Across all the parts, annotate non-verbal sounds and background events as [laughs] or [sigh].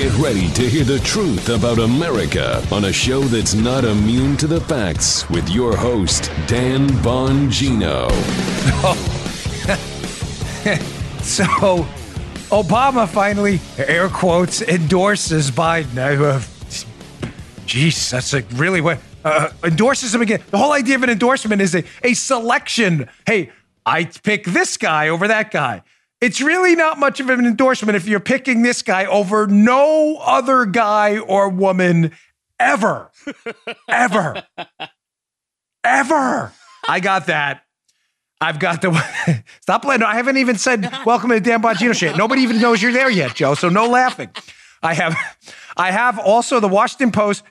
Get ready to hear the truth about America on a show that's not immune to the facts with your host, Dan Bongino. [laughs] so, Obama finally, air quotes, endorses Biden. Uh, Jeez, that's like really what uh, endorses him again. The whole idea of an endorsement is a, a selection. Hey, I pick this guy over that guy. It's really not much of an endorsement if you're picking this guy over no other guy or woman ever, ever, [laughs] ever. I got that. I've got the [laughs] stop playing. I haven't even said [laughs] welcome to Dan Bongino shit. Nobody even knows you're there yet, Joe. So no laughing. I have, I have also the Washington Post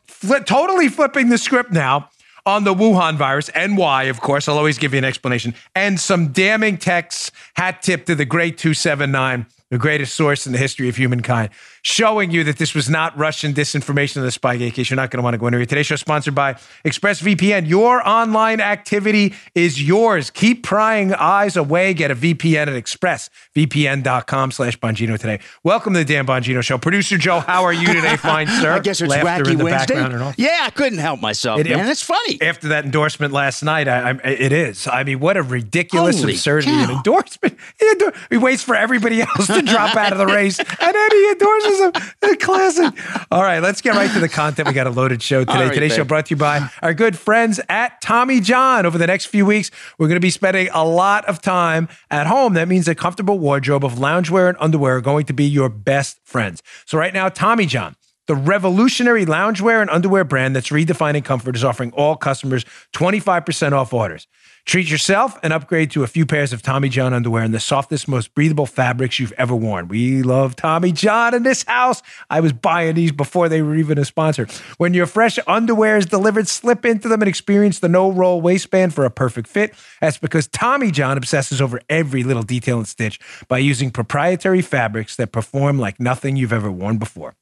totally flipping the script now on the Wuhan virus and why, of course. I'll always give you an explanation and some damning texts. Hat tip to the great 279 the greatest source in the history of humankind, showing you that this was not Russian disinformation of the Spygate case. You're not going to want to go into it. Today's show sponsored by ExpressVPN. Your online activity is yours. Keep prying eyes away. Get a VPN at expressvpn.com slash Bongino today. Welcome to the Dan Bongino Show. Producer Joe, how are you today, [laughs] fine sir? I guess it's Laughter Wacky Wednesday. Yeah, I couldn't help myself, it, man. It's funny. After that endorsement last night, I, I, it is. I mean, what a ridiculous Holy absurdity cow. an endorsement. [laughs] He, he waits for everybody else to drop out of the race, and then he endorses him. The classic. All right, let's get right to the content. We got a loaded show today. right, Today's show brought to you by our good friends at Tommy John. Over the next few weeks, we're going to be spending a lot of time at home. That means a comfortable wardrobe of loungewear and underwear are going to be your best friends. So right now, Tommy John. The revolutionary loungewear and underwear brand that's redefining comfort is offering all customers 25% off orders. Treat yourself and upgrade to a few pairs of Tommy John underwear in the softest, most breathable fabrics you've ever worn. We love Tommy John in this house. I was buying these before they were even a sponsor. When your fresh underwear is delivered, slip into them and experience the no roll waistband for a perfect fit. That's because Tommy John obsesses over every little detail and stitch by using proprietary fabrics that perform like nothing you've ever worn before.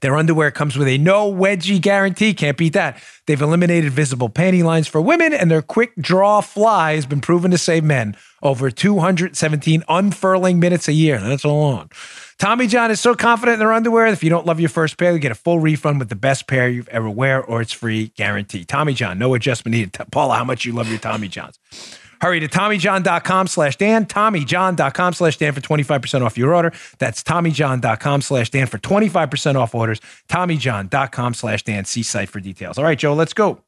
Their underwear comes with a no wedgie guarantee. Can't beat that. They've eliminated visible panty lines for women, and their quick draw fly has been proven to save men over 217 unfurling minutes a year. That's a long. Tommy John is so confident in their underwear. that If you don't love your first pair, you get a full refund with the best pair you've ever wear, or it's free guarantee. Tommy John, no adjustment needed. Paula, how much you love your Tommy Johns? Hurry to TommyJohn.com slash Dan, TommyJohn.com slash Dan for 25% off your order. That's TommyJohn.com slash Dan for 25% off orders. TommyJohn.com slash Dan. See site for details. All right, Joe, let's go.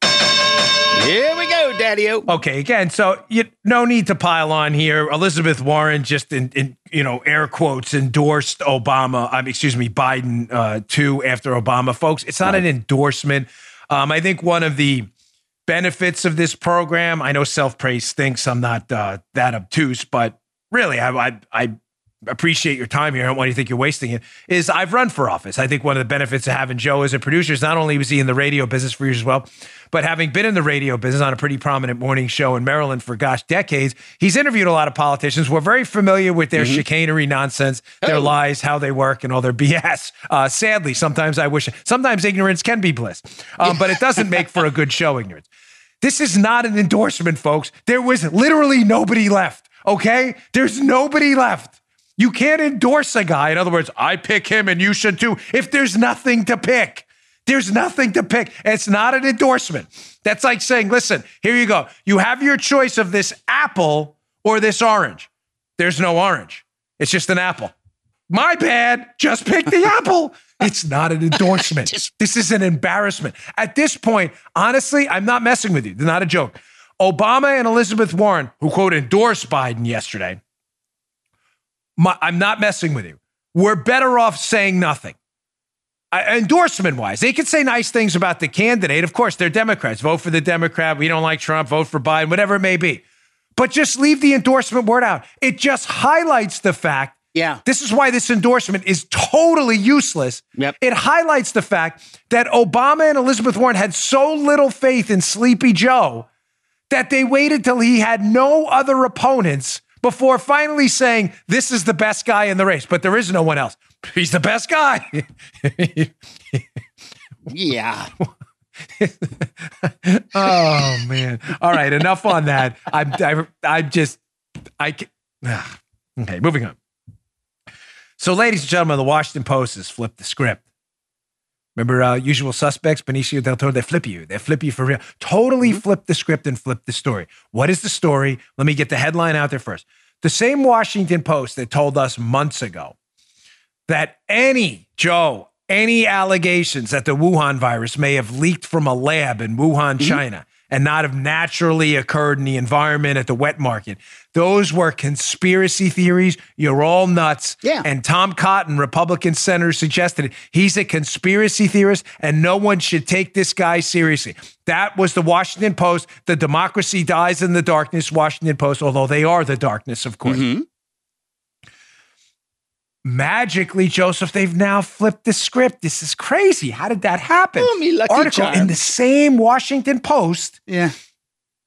Here we go, Daddy O. Okay, again, so you no need to pile on here. Elizabeth Warren just in, in you know air quotes endorsed Obama. I mean, excuse me, Biden uh, too after Obama, folks. It's not an endorsement. Um, I think one of the benefits of this program. I know self praise thinks I'm not uh, that obtuse, but really, I, I I appreciate your time here. I don't want you to think you're wasting it. Is I've run for office. I think one of the benefits of having Joe as a producer is not only was he in the radio business for years as well, but having been in the radio business on a pretty prominent morning show in Maryland for gosh decades, he's interviewed a lot of politicians. We're very familiar with their chicanery nonsense, their Oh. lies, how they work, and all their BS. Uh, sadly, sometimes I wish sometimes ignorance can be bliss, um, but it doesn't make for a good show. Ignorance. This is not an endorsement, folks. There was literally nobody left. Okay, there's nobody left. You can't endorse a guy. In other words, I pick him and you should too. If there's nothing to pick, there's nothing to pick. It's not an endorsement. That's like saying, listen, here you go. You have your choice of this apple or this orange. There's no orange. It's just an apple. My bad. Just pick the [laughs] apple. It's not an endorsement. [laughs] this is an embarrassment. At this point, honestly, I'm not messing with you. They're not a joke. Obama and Elizabeth Warren, who quote endorsed Biden yesterday, my, I'm not messing with you. We're better off saying nothing. I, endorsement wise, they could say nice things about the candidate. Of course, they're Democrats. Vote for the Democrat. We don't like Trump. Vote for Biden, whatever it may be. But just leave the endorsement word out. It just highlights the fact. Yeah. This is why this endorsement is totally useless. Yep. It highlights the fact that Obama and Elizabeth Warren had so little faith in Sleepy Joe that they waited till he had no other opponents before finally saying, This is the best guy in the race. But there is no one else. He's the best guy. Yeah. [laughs] oh man! All right, enough on that. I'm I, I'm just I ah. [sighs] okay. Moving on. So, ladies and gentlemen, the Washington Post has flipped the script. Remember uh, Usual Suspects, Benicio del Toro? They flip you. They flip you for real. Totally mm-hmm. flip the script and flip the story. What is the story? Let me get the headline out there first. The same Washington Post that told us months ago that any, Joe, any allegations that the Wuhan virus may have leaked from a lab in Wuhan, mm-hmm. China, and not have naturally occurred in the environment at the wet market. Those were conspiracy theories. You're all nuts. Yeah. And Tom Cotton, Republican senator, suggested it. He's a conspiracy theorist, and no one should take this guy seriously. That was the Washington Post. The democracy dies in the darkness, Washington Post, although they are the darkness, of course. Mm-hmm magically, Joseph, they've now flipped the script. This is crazy. How did that happen? Oh, me lucky Article charms. in the same Washington Post. Yeah.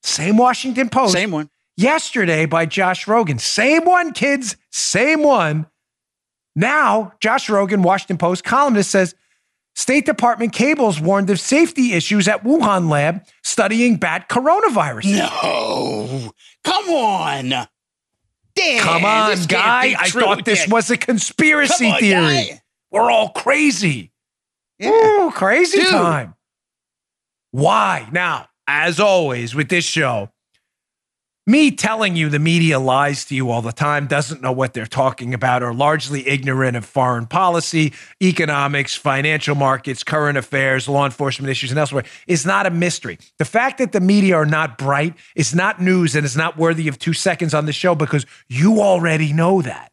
Same Washington Post. Same one. Yesterday by Josh Rogin. Same one, kids. Same one. Now, Josh Rogin, Washington Post columnist, says State Department cables warned of safety issues at Wuhan lab studying bat coronavirus. No. Come on. Dan, Come on, guy. I thought this was a conspiracy on, theory. Guy. We're all crazy. Yeah. Ooh, crazy Dude. time. Why? Now, as always with this show, me telling you the media lies to you all the time, doesn't know what they're talking about, or largely ignorant of foreign policy, economics, financial markets, current affairs, law enforcement issues, and elsewhere is not a mystery. The fact that the media are not bright is not news and is not worthy of two seconds on the show because you already know that.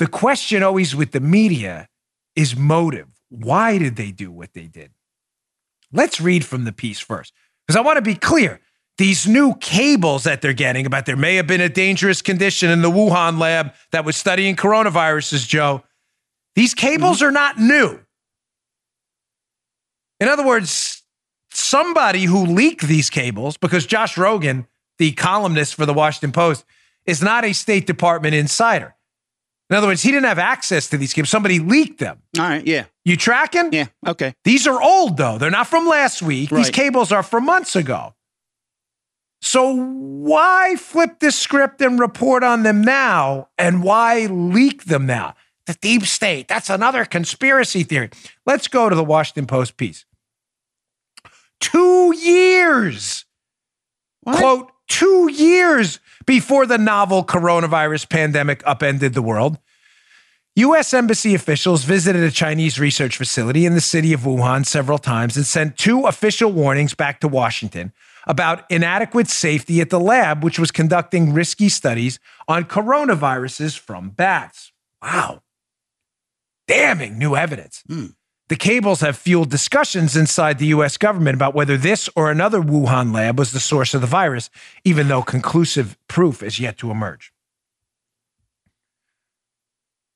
The question always with the media is motive. Why did they do what they did? Let's read from the piece first, because I want to be clear these new cables that they're getting about there may have been a dangerous condition in the Wuhan lab that was studying coronaviruses, Joe. These cables mm-hmm. are not new. In other words, somebody who leaked these cables, because Josh Rogin, the columnist for the Washington Post, is not a State Department insider. In other words, he didn't have access to these cables. Somebody leaked them. All right, yeah. You tracking? Yeah, okay. These are old, though. They're not from last week. Right. These cables are from months ago. So why flip the script and report on them now? And why leak them now? The deep state. That's another conspiracy theory. Let's go to the Washington Post piece. Two years, what? quote, two years before the novel coronavirus pandemic upended the world. U.S. Embassy officials visited a Chinese research facility in the city of Wuhan several times and sent two official warnings back to Washington about inadequate safety at the lab, which was conducting risky studies on coronaviruses from bats. Wow. Damning new evidence. Mm. The cables have fueled discussions inside the US government about whether this or another Wuhan lab was the source of the virus, even though conclusive proof is yet to emerge.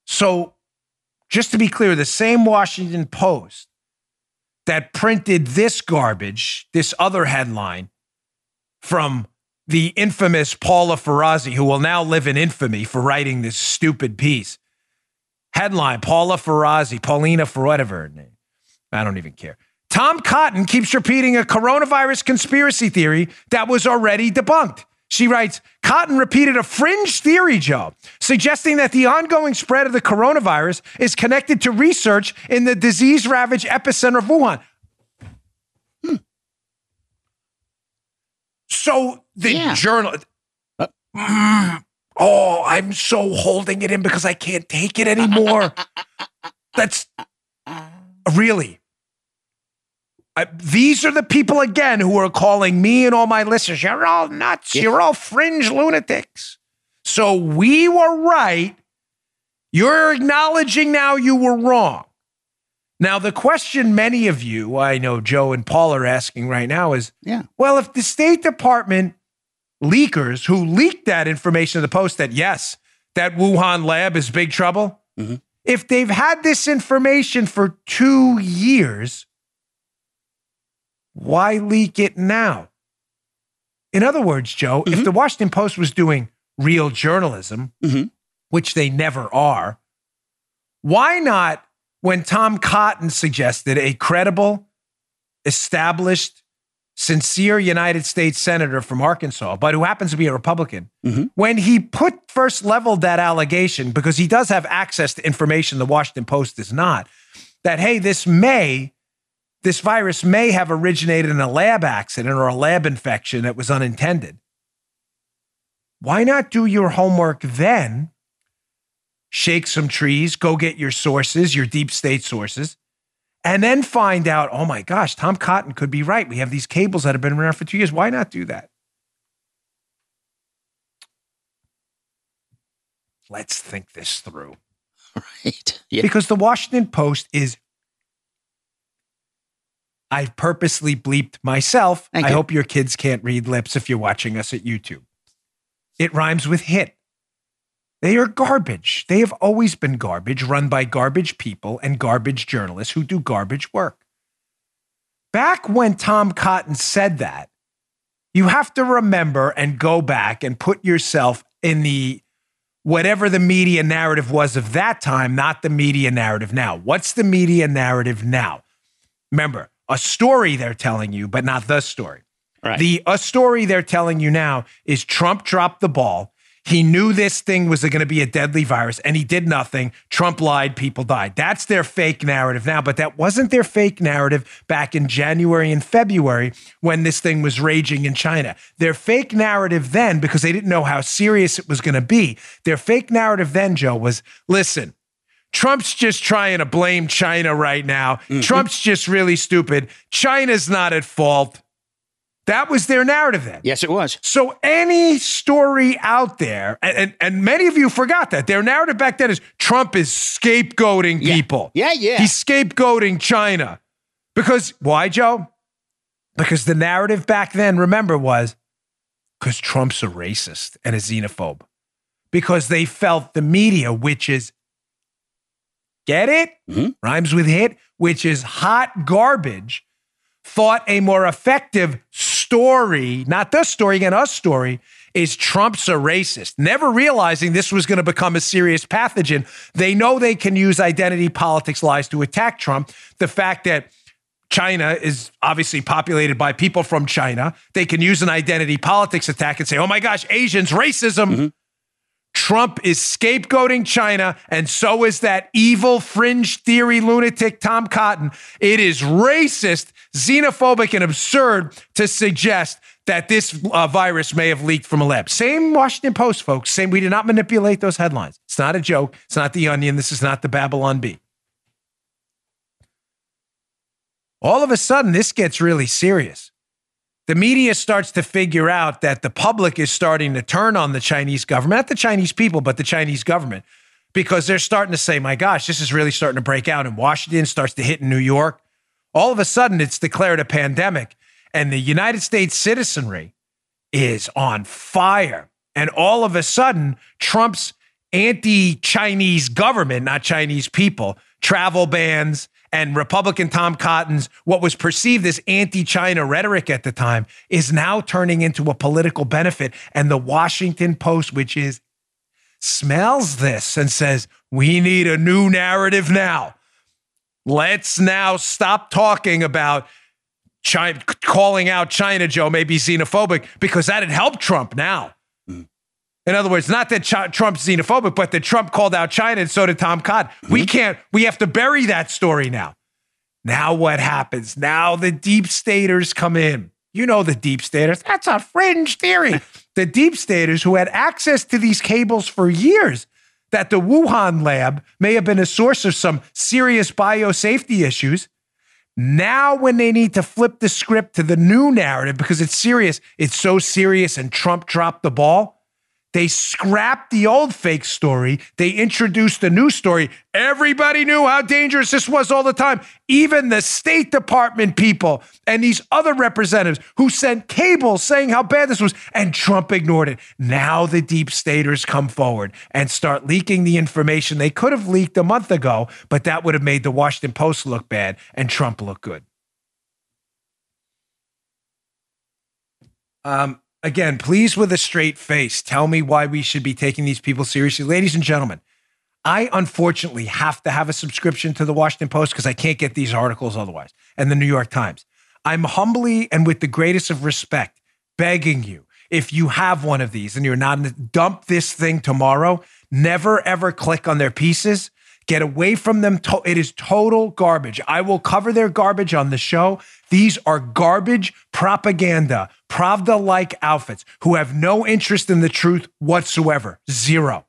So, just to be clear, the same Washington Post that printed this garbage, this other headline, from the infamous Paula Firozi, who will now live in infamy for writing this stupid piece. Headline Paula Firozi, Paulina for whatever name. I don't even care. Tom Cotton keeps repeating a coronavirus conspiracy theory that was already debunked. She writes Cotton repeated a fringe theory, Joe, suggesting that the ongoing spread of the coronavirus is connected to research in the disease ravaged epicenter of Wuhan. So the yeah. journal. Uh, mm, oh, I'm so holding it in because I can't take it anymore. That's really. I, these are the people again who are calling me and all my listeners. You're all nuts. Yeah. You're all fringe lunatics. So we were right. You're acknowledging now you were wrong. Now, the question many of you, I know Joe and Paul are asking right now is yeah. well, if the State Department leakers who leaked that information to the Post that, yes, that Wuhan lab is big trouble, mm-hmm. if they've had this information for two years, why leak it now? In other words, Joe, mm-hmm. if the Washington Post was doing real journalism, mm-hmm. which they never are, why not when Tom Cotton suggested a credible, established sincere United States senator from Arkansas, but who happens to be a Republican, mm-hmm. when he put first leveled that allegation, because he does have access to information the Washington Post does not, that, hey, this may, this virus may have originated in a lab accident or a lab infection that was unintended. Why not do your homework then? Shake some trees, go get your sources, your deep state sources, and then find out, oh my gosh, Tom Cotton could be right. We have these cables that have been around for two years. Why not do that? Let's think this through. [laughs] Right. Yeah. Because the Washington Post is, I purposely bleeped myself. Thank I you. hope your kids can't read lips if you're watching us at YouTube. It rhymes with hit. They are garbage. They have always been garbage, run by garbage people and garbage journalists who do garbage work. Back when Tom Cotton said that, you have to remember and go back and put yourself in the whatever the media narrative was of that time, not the media narrative now. What's the media narrative now? Remember, a story they're telling you, but not the story. Right. The a story they're telling you now is Trump dropped the ball. He knew this thing was going to be a deadly virus and he did nothing. Trump lied, people died. That's their fake narrative now, but that wasn't their fake narrative back in January and February when this thing was raging in China. Their fake narrative then, because they didn't know how serious it was going to be, their fake narrative then, Joe, was listen, Trump's just trying to blame China right now. Mm-hmm. Trump's just really stupid. China's not at fault. That was their narrative then. Yes, it was. So any story out there, and, and, and, many of you forgot that their narrative back then is Trump is scapegoating yeah. people. Yeah, yeah. He's scapegoating China. Because why, Joe? Because the narrative back then, remember, was because Trump's a racist and a xenophobe. Because they felt the media, which is get it? Mm-hmm. Rhymes with hit, which is hot garbage thought a more effective story, not the story, again, us story, is Trump's a racist. Never realizing this was going to become a serious pathogen. They know they can use identity politics lies to attack Trump. The fact that China is obviously populated by people from China. They can use an identity politics attack and say, oh my gosh, Asians, racism. Mm-hmm. Trump is scapegoating China, and so is that evil fringe theory lunatic Tom Cotton. It is racist, xenophobic, and absurd to suggest that this uh, virus may have leaked from a lab. Same Washington Post, folks. Same. We did not manipulate those headlines. It's not a joke. It's not the Onion. This is not the Babylon Bee. All of a sudden, this gets really serious the media starts to figure out that the public is starting to turn on the Chinese government, not the Chinese people, but the Chinese government, because they're starting to say, my gosh, this is really starting to break out in Washington, starts to hit in New York. All of a sudden, it's declared a pandemic, and the United States citizenry is on fire. And all of a sudden, Trump's anti Chinese government, not Chinese people, travel bans, and Republican Tom Cotton's what was perceived as anti-China rhetoric at the time is now turning into a political benefit. And the Washington Post, which is smells this and says, we need a new narrative now. Let's now stop talking about China, calling out China, Joe, may be xenophobic, because that had helped Trump now. In other words, not that Ch- Trump's xenophobic, but that Trump called out China and so did Tom Cotton. Mm-hmm. We can't, we have to bury that story now. Now what happens? Now the deep staters come in. You know the deep staters. That's a fringe theory. [laughs] the deep staters who had access to these cables for years, that the Wuhan lab may have been a source of some serious biosafety issues. Now, when they need to flip the script to the new narrative because it's serious, it's so serious and Trump dropped the ball they scrapped the old fake story. They introduced a new story. Everybody knew how dangerous this was all the time. Even the State Department people and these other representatives who sent cables saying how bad this was, and Trump ignored it. Now the deep staters come forward and start leaking the information they could have leaked a month ago, but that would have made the Washington Post look bad and Trump look good. Um, Again, please, with a straight face, tell me why we should be taking these people seriously. Ladies and gentlemen, I unfortunately have to have a subscription to the Washington Post because I can't get these articles otherwise, and the New York Times. I'm humbly and with the greatest of respect begging you, if you have one of these and you're not, dump this thing tomorrow. Never ever click on their pieces. Get away from them. It is total garbage. I will cover their garbage on the show. These are garbage propaganda, Pravda like outfits who have no interest in the truth whatsoever. Zero.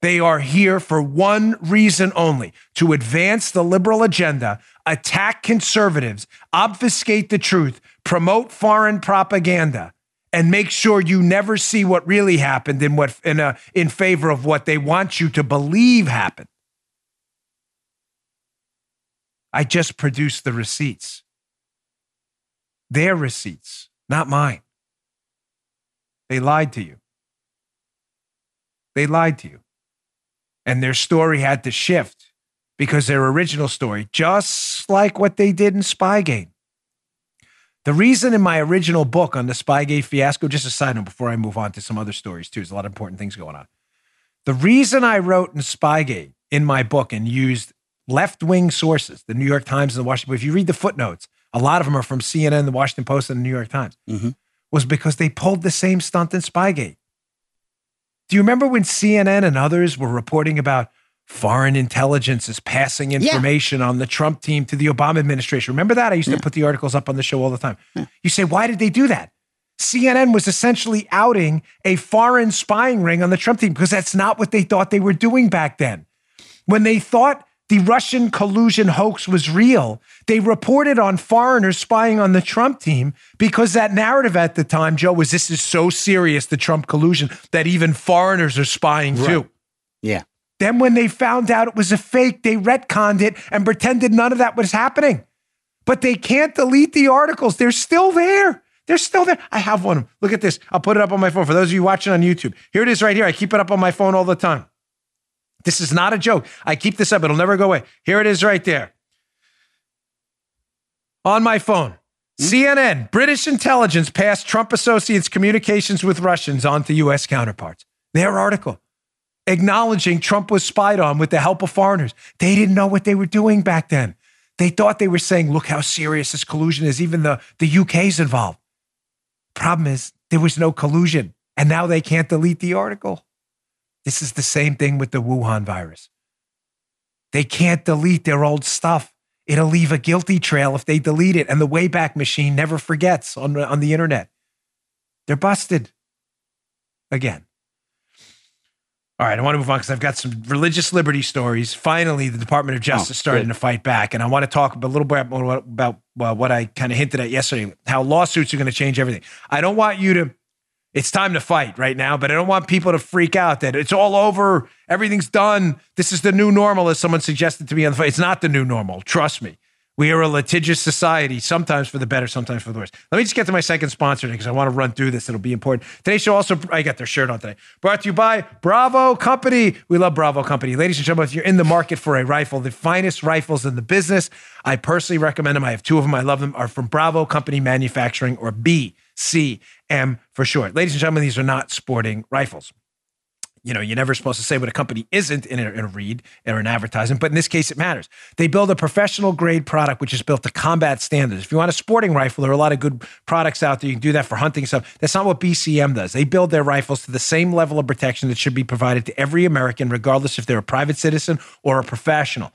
They are here for one reason only to advance the liberal agenda, attack conservatives, obfuscate the truth, promote foreign propaganda, and make sure you never see what really happened in what in a, in favor of what they want you to believe happened. I just produced the receipts. Their receipts, not mine. They lied to you. They lied to you and their story had to shift because their original story, just like what they did in Spygate. The reason in my original book on the Spygate fiasco, just a side note before I move on to some other stories too, there's a lot of important things going on. The reason I wrote in Spygate in my book and used left wing sources, the New York Times and the Washington, if you read the footnotes, a lot of them are from CNN, the Washington Post, and the New York Times, mm-hmm. was because they pulled the same stunt in Spygate. Do you remember when CNN and others were reporting about foreign intelligence is passing information yeah. on the Trump team to the Obama administration? Remember that? I used yeah. to put the articles up on the show all the time. Yeah. You say, why did they do that? CNN was essentially outing a foreign spying ring on the Trump team because that's not what they thought they were doing back then. When they thought the Russian collusion hoax was real. They reported on foreigners spying on the Trump team because that narrative at the time, Joe, was this is so serious, the Trump collusion, that even foreigners are spying right. too. Yeah. Then when they found out it was a fake, they retconned it and pretended none of that was happening. But they can't delete the articles. They're still there. They're still there. I have one. Look at this. I'll put it up on my phone for those of you watching on YouTube. Here it is right here. I keep it up on my phone all the time. This is not a joke. I keep this up, it'll never go away. Here it is right there. On my phone. Hmm? CNN, British intelligence passed Trump associates' communications with Russians onto U.S. counterparts. Their article acknowledging Trump was spied on with the help of foreigners. They didn't know what they were doing back then. They thought they were saying, look how serious this collusion is. Even the, the UK's involved. Problem is, there was no collusion. And now they can't delete the article. This is the same thing with the Wuhan virus. They can't delete their old stuff. It'll leave a guilty trail if they delete it. And the Wayback Machine never forgets on, on the internet. They're busted again. All right, I want to move on because I've got some religious liberty stories. Finally, the Department of oh, Justice oh, starting to fight back, and I want to talk a little bit about, about well, what I kind of hinted at yesterday: how lawsuits are going to change everything. I don't want you to it's time to fight right now, but I don't want people to freak out that it's all over, everything's done. This is the new normal, as someone suggested to me on the phone. It's not the new normal. Trust me. We are a litigious society, sometimes for the better, sometimes for the worse. Let me just get to my second sponsor because I want to run through this. It'll be important. Today's show also, I got their shirt on today. Brought to you by Bravo Company. We love Bravo Company. Ladies and gentlemen, if you're in the market for a rifle, the finest rifles in the business, I personally recommend them. I have two of them. I love them. Are from Bravo Company Manufacturing or B. CM for short. Ladies and gentlemen, these are not sporting rifles. You know, you're never supposed to say what a company isn't in a, in a read or an advertisement, but in this case, it matters. They build a professional grade product which is built to combat standards. If you want a sporting rifle, there are a lot of good products out there. You can do that for hunting stuff. That's not what BCM does. They build their rifles to the same level of protection that should be provided to every American, regardless if they're a private citizen or a professional.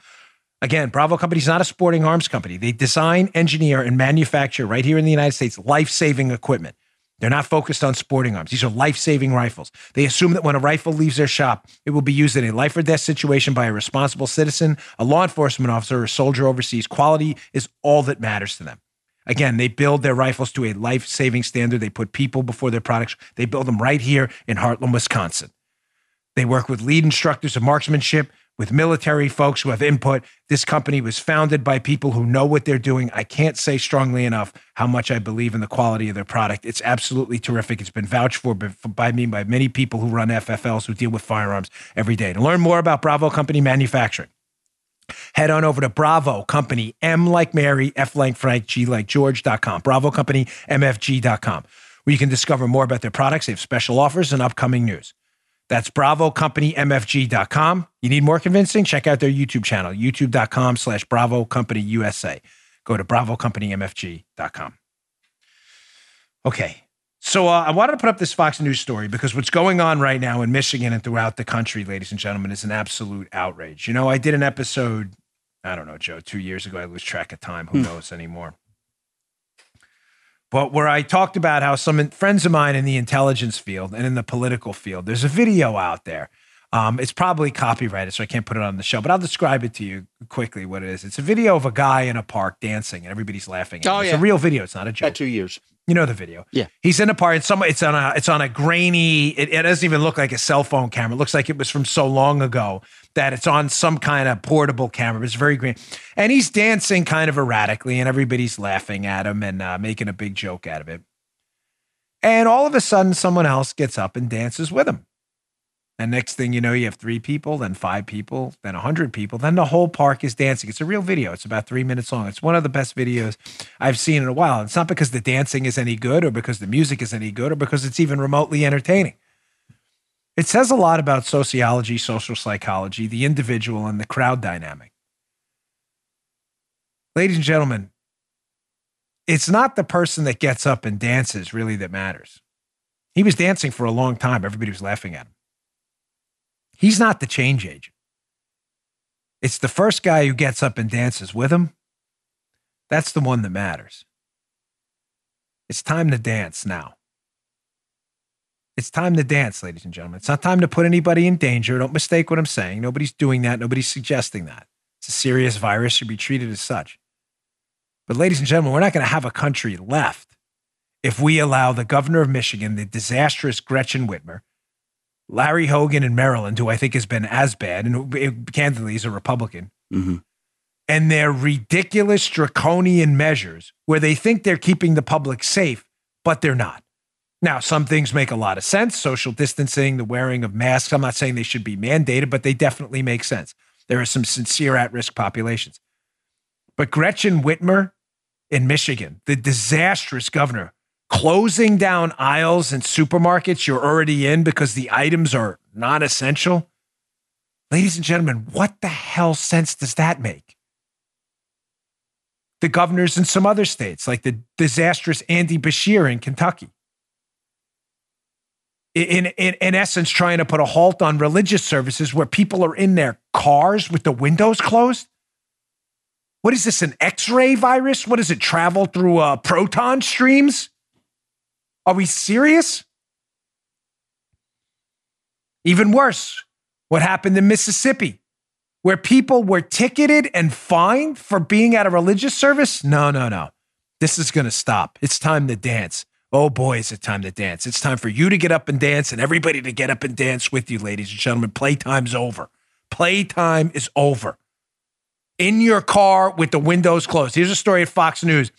Again, Bravo Company is not a sporting arms company. They design, engineer, and manufacture right here in the United States life saving equipment. They're not focused on sporting arms. These are life saving rifles. They assume that when a rifle leaves their shop, it will be used in a life or death situation by a responsible citizen, a law enforcement officer, or a soldier overseas. Quality is all that matters to them. Again, they build their rifles to a life saving standard. They put people before their products. They build them right here in Hartland, Wisconsin. They work with lead instructors of marksmanship with military folks who have input. This company was founded by people who know what they're doing. I can't say strongly enough how much I believe in the quality of their product. It's absolutely terrific. It's been vouched for by me by many people who run FFLs who deal with firearms every day. To learn more about Bravo Company Manufacturing, head on over to Bravo Company, M like Mary, F like Frank, G like George.com, Bravo Company, MFG.com, where you can discover more about their products. They have special offers and upcoming news. That's BravoCompanyMFG.com. You need more convincing? Check out their YouTube channel, youtube.com slash Bravo Company USA. Go to bravocompany.mfg.com. Okay. So uh, I wanted to put up this Fox News story because what's going on right now in Michigan and throughout the country, ladies and gentlemen, is an absolute outrage. You know, I did an episode, I don't know, Joe, two years ago. I lose track of time. Who hmm. knows anymore? But where I talked about how some friends of mine in the intelligence field and in the political field, there's a video out there um, it's probably copyrighted, so I can't put it on the show, but I'll describe it to you quickly what it is. It's a video of a guy in a park dancing and everybody's laughing. oh, It's yeah. a real video. It's not a joke. At two years. You know the video. Yeah. He's in a park. It's, some, it's on a it's on a grainy, it, it doesn't even look like a cell phone camera. It looks like it was from so long ago that it's on some kind of portable camera. It's very green. And he's dancing kind of erratically, and everybody's laughing at him and uh, making a big joke out of it. And all of a sudden, someone else gets up and dances with him. And next thing you know, you have three people, then five people, then a hundred people, then the whole park is dancing. It's a real video. It's about three minutes long. It's one of the best videos I've seen in a while. It's not because the dancing is any good or because the music is any good or because it's even remotely entertaining. It says a lot about sociology, social psychology, the individual, and the crowd dynamic. Ladies and gentlemen, it's not the person that gets up and dances really that matters. He was dancing for a long time. Everybody was laughing at him. He's not the change agent. It's the first guy who gets up and dances with him. That's the one that matters. It's time to dance now. It's time to dance, ladies and gentlemen. It's not time to put anybody in danger. Don't mistake what I'm saying. Nobody's doing that. Nobody's suggesting that. It's a serious virus, should be treated as such. But, ladies and gentlemen, we're not going to have a country left if we allow the governor of Michigan, the disastrous Gretchen Whitmer, Larry Hogan in Maryland, who I think has been as bad, and who, candidly is a Republican, mm-hmm. and their ridiculous draconian measures where they think they're keeping the public safe, but they're not. Now, some things make a lot of sense social distancing, the wearing of masks. I'm not saying they should be mandated, but they definitely make sense. There are some sincere at risk populations. But Gretchen Whitmer in Michigan, the disastrous governor closing down aisles and supermarkets you're already in because the items are non essential. Ladies and gentlemen, what the hell sense does that make? The governors in some other states, like the disastrous Andy Beshear in Kentucky, in, in, in essence, trying to put a halt on religious services where people are in their cars with the windows closed. What is this, an X ray virus? What does it travel through uh, proton streams? Are we serious? Even worse, what happened in Mississippi, where people were ticketed and fined for being at a religious service? No, no, no. This is going to stop. It's time to dance. Oh boy, is it time to dance. It's time for you to get up and dance and everybody to get up and dance with you, ladies and gentlemen. Playtime's over. Playtime is over. In your car with the windows closed. Here's a story at Fox News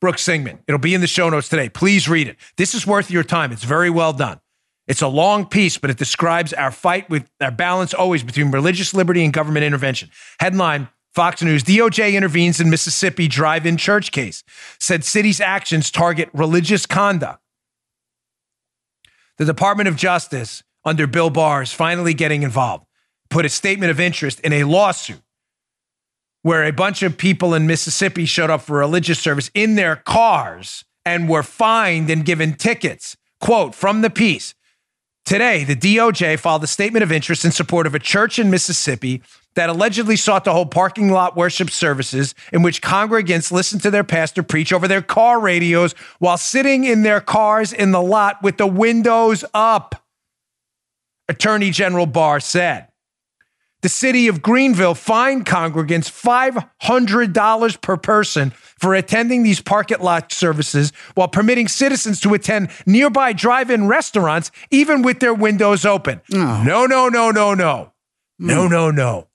Brooks Singman. It'll be in the show notes today. Please read it. This is worth your time. It's very well done. It's a long piece, but it describes our fight with our balance always between religious liberty and government intervention. Headline Fox News DOJ intervenes in Mississippi drive in church case, said city's actions target religious conduct. The Department of Justice, under Bill Barr, is finally getting involved, put a statement of interest in a lawsuit where a bunch of people in Mississippi showed up for religious service in their cars and were fined and given tickets. Quote from the piece Today, the DOJ filed a statement of interest in support of a church in Mississippi that allegedly sought to hold parking lot worship services in which congregants listened to their pastor preach over their car radios while sitting in their cars in the lot with the windows up. Attorney General Barr said the city of Greenville fined congregants $500 per person for attending these parking lot services while permitting citizens to attend nearby drive in restaurants, even with their windows open. Oh. No, no, no, no, no. No, hmm. no, no.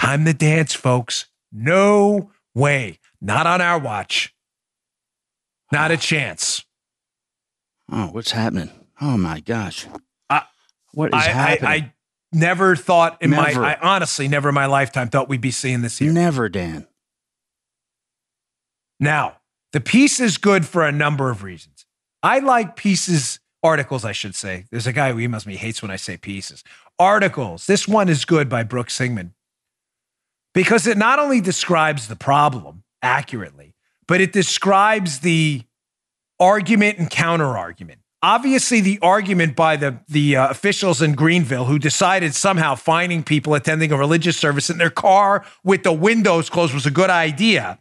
Time to dance, folks. No way. Not on our watch. Not a [sighs] chance. Oh, what's happening? Oh my gosh. I, what is I, happening? I, I Never thought in never. my, I honestly never in my lifetime thought we'd be seeing this here. Never, Dan. Now, the piece is good for a number of reasons. I like pieces, articles, I should say. There's a guy who emails me, hates when I say pieces. Articles. This one is good by Brooke Singman because it not only describes the problem, accurately, but it describes the argument and counter argument. Obviously, the argument by the the uh, officials in Greenville who decided somehow finding people attending a religious service in their car with the windows closed was a good idea.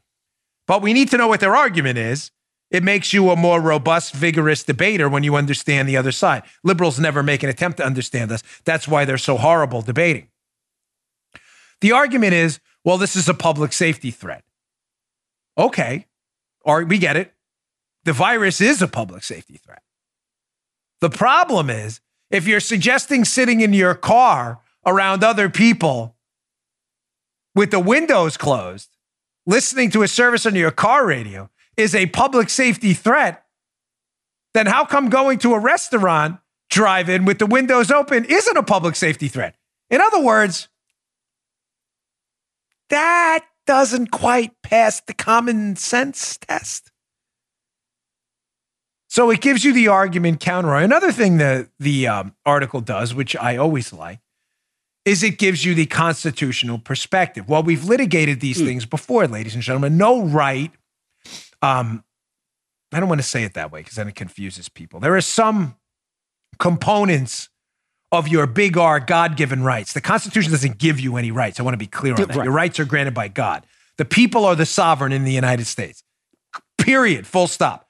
But we need to know what their argument is. It makes you a more robust, vigorous debater when you understand the other side. Liberals never make an attempt to understand us. That's why they're so horrible debating. The argument is well, this is a public safety threat. Okay, or we get it. The virus is a public safety threat. The problem is if you're suggesting sitting in your car around other people with the windows closed, listening to a service on your car radio is a public safety threat, then how come going to a restaurant drive in with the windows open isn't a public safety threat? In other words, that doesn't quite pass the common sense test. So it gives you the argument counter. Another thing that the um, article does, which I always like, is it gives you the constitutional perspective. Well, we've litigated these mm. things before, ladies and gentlemen. No right. Um, I don't want to say it that way because then it confuses people. There are some components of your big R God given rights. The Constitution doesn't give you any rights. I want to be clear on that. Right. Your rights are granted by God. The people are the sovereign in the United States. Period. Full stop.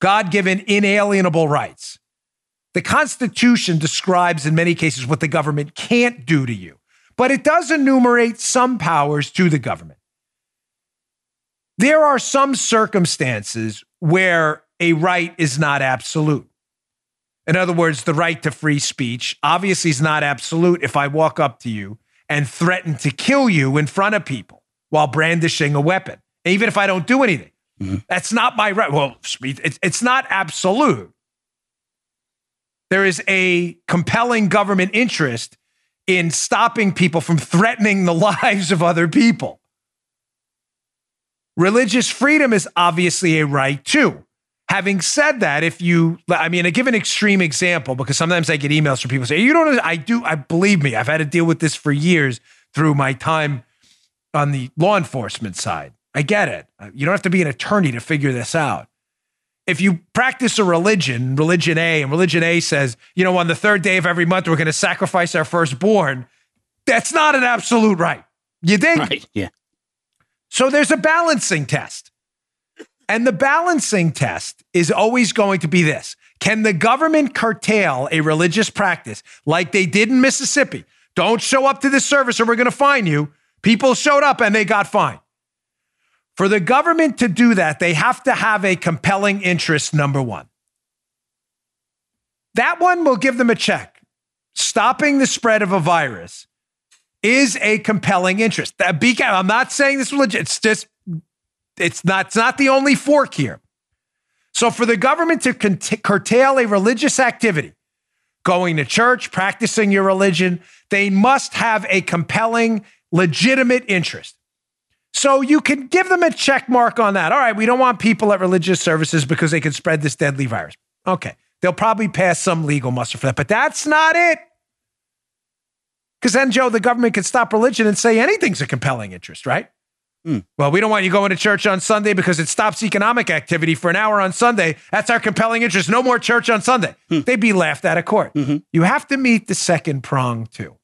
God given inalienable rights. The Constitution describes in many cases what the government can't do to you, but it does enumerate some powers to the government. There are some circumstances where a right is not absolute. In other words, the right to free speech obviously is not absolute if I walk up to you and threaten to kill you in front of people while brandishing a weapon, even if I don't do anything. Mm-hmm. That's not my right. Well, it's, it's not absolute. There is a compelling government interest in stopping people from threatening the [laughs] lives of other people. Religious freedom is obviously a right too. Having said that, if you, I mean, I give an extreme example because sometimes I get emails from people say, you don't, I do, I believe me, I've had to deal with this for years through my time on the law enforcement side. I get it. Uh, you don't have to be an attorney to figure this out. If you practice a religion, religion A, and religion A says, you know, on the third day of every month, we're going to sacrifice our firstborn, that's not an absolute right. You think? Right. Yeah. So there's a balancing test. And the balancing test is always going to be this Can the government curtail a religious practice like they did in Mississippi? Don't show up to the service or we're going to fine you. People showed up and they got fined. For the government to do that, they have to have a compelling interest, number one. That one will give them a check. Stopping the spread of a virus is a compelling interest. I'm not saying this is legit. It's just, it's not, it's not the only fork here. So for the government to curtail a religious activity, going to church, practicing your religion, they must have a compelling, legitimate interest. So you can give them a check mark on that. All right, we don't want people at religious services because they can spread this deadly virus. Okay. They'll probably pass some legal muster for that, but that's not it. Because then, Joe, the government can stop religion and say anything's a compelling interest, right? Mm. Well, we don't want you going to church on Sunday because it stops economic activity for an hour on Sunday. That's our compelling interest. No more church on Sunday. Mm. They'd be laughed out of court. Mm-hmm. You have to meet the second prong, too,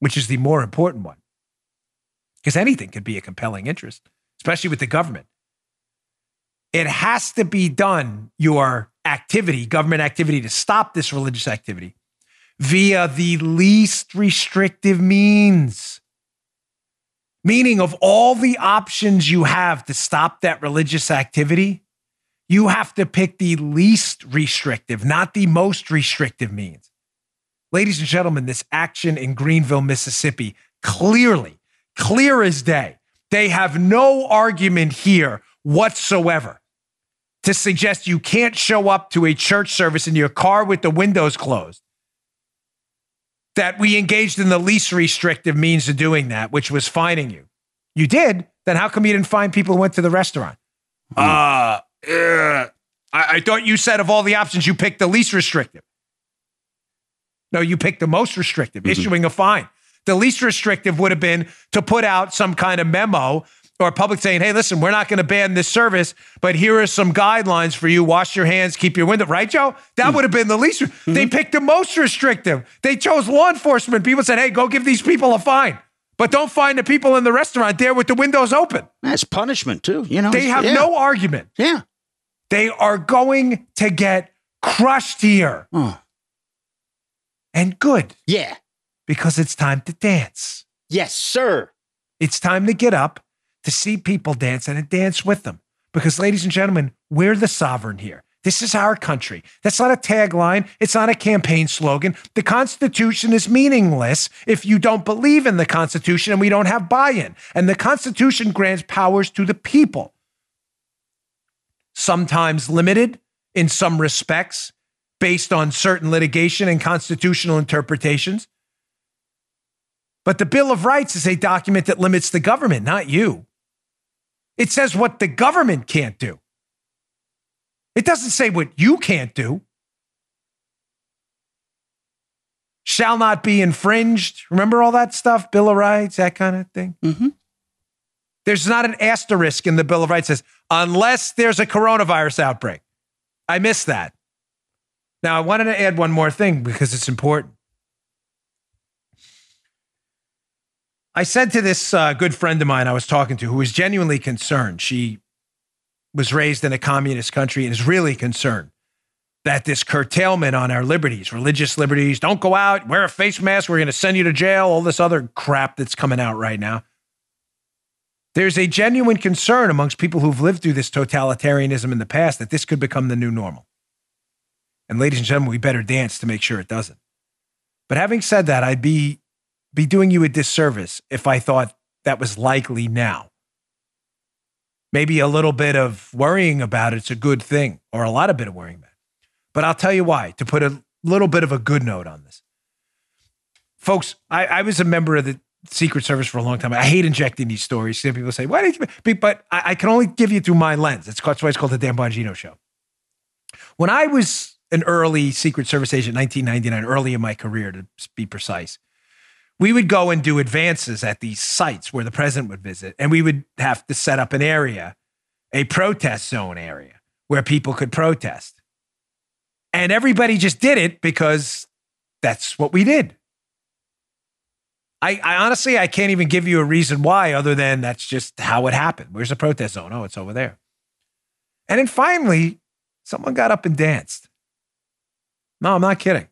which is the more important one because anything could be a compelling interest, especially with the government. It has to be done, your activity, government activity, to stop this religious activity via the least restrictive means. Meaning, of all the options you have to stop that religious activity, you have to pick the least restrictive, not the most restrictive means. Ladies and gentlemen, this action in Greenville, Mississippi clearly clear as day. They have no argument here whatsoever to suggest you can't show up to a church service in your car with the windows closed. That we engaged in the least restrictive means of doing that, which was fining you. You did? Then how come you didn't find people who went to the restaurant? Uh, uh I, I thought you said of all the options, you picked the least restrictive. No, you picked the most restrictive, mm-hmm. issuing a fine. The least restrictive would have been to put out some kind of memo or public saying, hey, listen, we're not going to ban this service, but here are some guidelines for you. Wash your hands, keep your window. Right, Joe? That mm would have been the least. Mm-hmm. They picked the most restrictive. They chose law enforcement. People said, hey, go give these people a fine. But don't find the people in the restaurant there with the windows open. That's punishment, too. You know, they have yeah. no argument. Yeah. They are going to get crushed here. Oh. And good. Yeah. Because it's time to dance. Yes, sir. It's time to get up to see people dance and dance with them. Because, ladies and gentlemen, we're the sovereign here. This is our country. That's not a tagline. It's not a campaign slogan. The Constitution is meaningless if you don't believe in the Constitution and we don't have buy in. And the Constitution grants powers to the people, sometimes limited in some respects based on certain litigation and constitutional interpretations. But the Bill of Rights is a document that limits the government, not you. It says what the government can't do. It doesn't say what you can't do. Shall not be infringed. Remember all that stuff? Bill of Rights, that kind of thing. Mm-hmm. There's not an asterisk in the Bill of Rights that says, unless there's a coronavirus outbreak. I missed that. Now, I wanted to add one more thing because it's important. I said to this uh, good friend of mine I was talking to who was genuinely concerned. She was raised in a communist country and is really concerned that this curtailment on our liberties, religious liberties, don't go out, wear a face mask, we're going to send you to jail, all this other crap that's coming out right now. There's a genuine concern amongst people who've lived through this totalitarianism in the past that this could become the new normal. And ladies and gentlemen, we better dance to make sure it doesn't. But having said that, I'd be be doing you a disservice if I thought that was likely now. Maybe a little bit of worrying about it's a good thing, or a lot of bit of worrying about it. But I'll tell you why, to put a little bit of a good note on this. Folks, I, I was a member of the Secret Service for a long time. I hate injecting these stories. Some people say, why did you? But I, I can only give you through my lens. It's why it's called the Dan Bongino Show. When I was an early Secret Service agent, 1999, early in my career to be precise, we would go and do advances at these sites where the president would visit, and we would have to set up an area, a protest zone area where people could protest. And everybody just did it because that's what we did. I, I, honestly, I can't even give you a reason why, other than that's just how it happened. Where's the protest zone? Oh, it's over there. And then finally, someone got up and danced. No, I'm not kidding.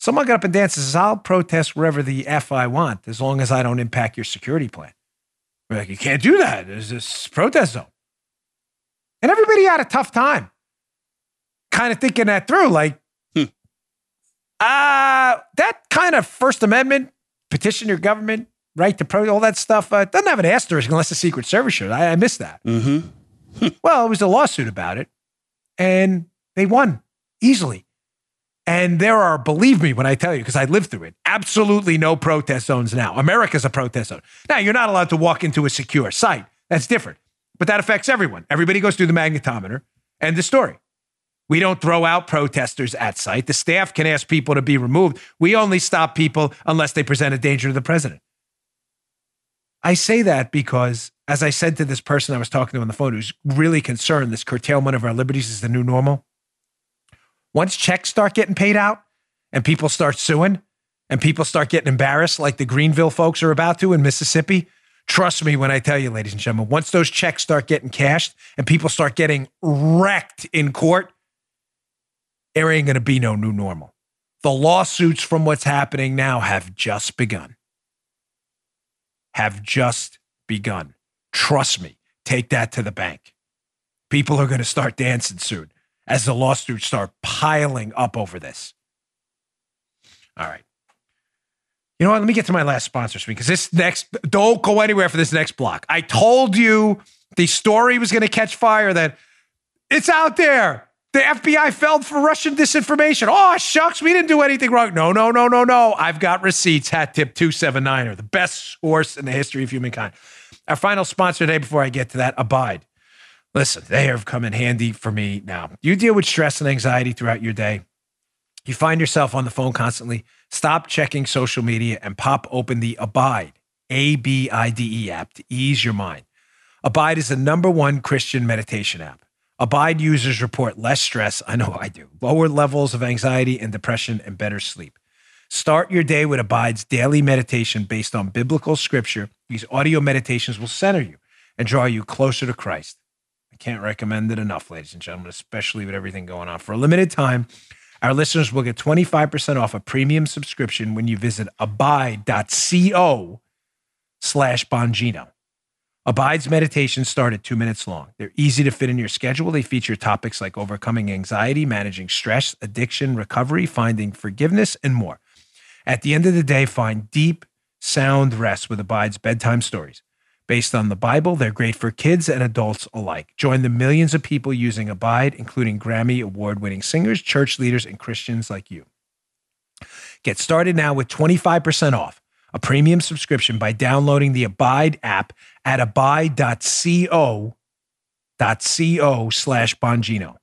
Someone got up and danced and says, I'll protest wherever the F I want as long as I don't impact your security plan. We're like, you can't do that. There's this protest zone. And everybody had a tough time kind of thinking that through. Like, hmm. uh, that kind of First Amendment, petition your government, right to protest, all that stuff, uh, doesn't have an asterisk unless the Secret Service should. I, I missed that. Mm-hmm. well, it was a lawsuit about it, and they won easily. And there are, believe me when I tell you, because I lived through it, absolutely no protest zones now. America's a protest zone. Now, you're not allowed to walk into a secure site. That's different. But that affects everyone. Everybody goes through the magnetometer. and the story. We don't throw out protesters at site. The staff can ask people to be removed. We only stop people unless they present a danger to the president. I say that because, as I said to this person I was talking to on the phone who's really concerned this curtailment of our liberties is the new normal, once checks start getting paid out and people start suing and people start getting embarrassed, like the Greenville folks are about to in Mississippi, trust me when I tell you, ladies and gentlemen, once those checks start getting cashed and people start getting wrecked in court, there ain't going to be no new normal. The lawsuits from what's happening now have just begun. Have just begun. Trust me, take that to the bank. People are going to start dancing soon as the lawsuits start piling up over this. All right. You know what? Let me get to my last sponsor speak because this next, don't go anywhere for this next block. I told you the story was going to catch fire, that it's out there. The FBI fell for Russian disinformation. Oh, shucks, we didn't do anything wrong. No, no, no, no, no. I've got receipts. Hat tip 279er, the best source in the history of humankind. Our final sponsor today, before I get to that, Abide. Listen, they have come in handy for me now. You deal with stress and anxiety throughout your day. You find yourself on the phone constantly. Stop checking social media and pop open the Abide, A B I D E app to ease your mind. Abide is the number one Christian meditation app. Abide users report less stress. I know I do. Lower levels of anxiety and depression and better sleep. Start your day with Abide's daily meditation based on biblical scripture. These audio meditations will center you and draw you closer to Christ. Can't recommend it enough, ladies and gentlemen, especially with everything going on. For a limited time, our listeners will get 25% off a premium subscription when you visit abide.co slash Bongino. Abide's meditations start at two minutes long. They're easy to fit in your schedule. They feature topics like overcoming anxiety, managing stress, addiction, recovery, finding forgiveness, and more. At the end of the day, find deep, sound rest with Abide's bedtime stories. Based on the Bible, they're great for kids and adults alike. Join the millions of people using Abide, including Grammy award winning singers, church leaders, and Christians like you. Get started now with 25% off a premium subscription by downloading the Abide app at abide.co co slash Bongino.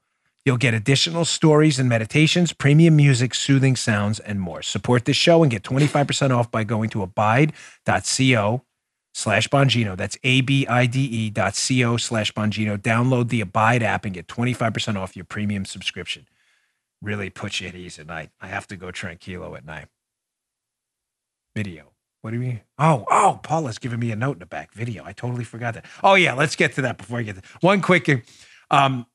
You'll get additional stories and meditations, premium music, soothing sounds, and more. Support this show and get 25% off by going to abide.co slash Bongino. That's A-B-I-D-E dot C-O slash Bongino. Download the Abide app and get 25% off your premium subscription. Really puts you at ease at night. I have to go tranquilo at night. Video. What do you mean? Oh, oh, Paula's giving me a note in the back. Video. I totally forgot that. Oh, yeah, let's get to that before I get to one quick. Um,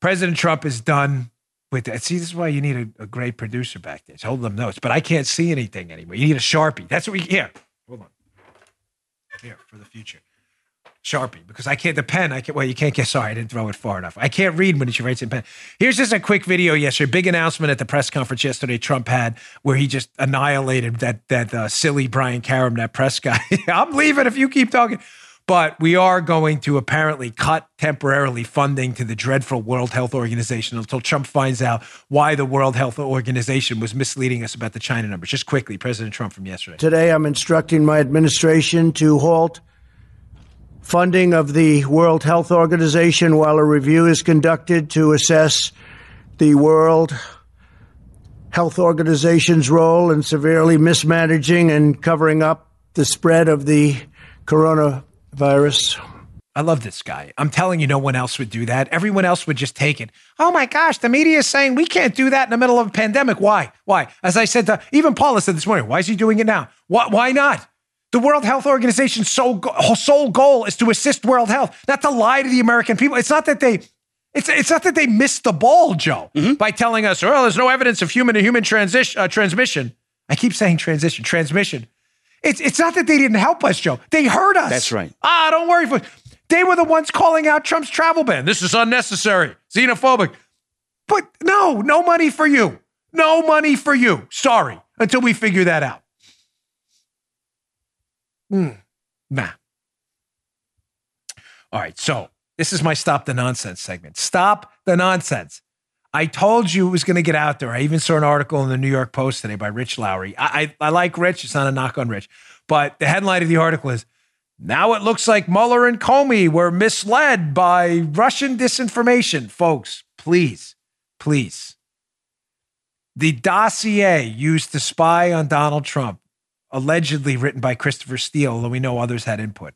President Trump is done with that. See, this is why you need a, a great producer back there. hold them notes, but I can't see anything anymore. You need a Sharpie. That's what we here. Hold on. Here for the future. Sharpie because I can't the pen. I can't. Well, you can't get. Sorry, I didn't throw it far enough. I can't read when she writes in pen. Here's just a quick video yesterday. Big announcement at the press conference yesterday. Trump had where he just annihilated that that uh, silly Brian Karem, that press guy. [laughs] I'm leaving if you keep talking. But we are going to apparently cut temporarily funding to the dreadful World Health Organization until Trump finds out why the World Health Organization was misleading us about the China numbers. Just quickly, President Trump from yesterday. Today, I'm instructing my administration to halt funding of the World Health Organization while a review is conducted to assess the World Health Organization's role in severely mismanaging and covering up the spread of the coronavirus. I love this guy. I'm telling you, no one else would do that. Everyone else would just take it. Oh my gosh, the media is saying we can't do that in the middle of a pandemic. Why? Why? As I said, to, even Paula said this morning, why is he doing it now? Why, why not? The World Health Organization's sole, sole goal is to assist world health, not to lie to the American people. It's not that they it's, it's not that they missed the ball, Joe, mm-hmm. by telling us, oh, there's no evidence of human to human transition uh, transmission. I keep saying transition, transmission. It's, it's not that they didn't help us, Joe. They hurt us. That's right. Ah, don't worry. For, they were the ones calling out Trump's travel ban. This is unnecessary, xenophobic. But no, no money for you. No money for you. Sorry, until we figure that out. Mm, nah. All right. So this is my stop the nonsense segment. Stop the nonsense. I told you it was going to get out there. I even saw an article in the New York Post today by Rich Lowry. I, I, I like Rich. It's not a knock on Rich. But the headline of the article is now it looks like Mueller and Comey were misled by Russian disinformation. Folks, please, please. The dossier used to spy on Donald Trump allegedly written by Christopher Steele, although we know others had input,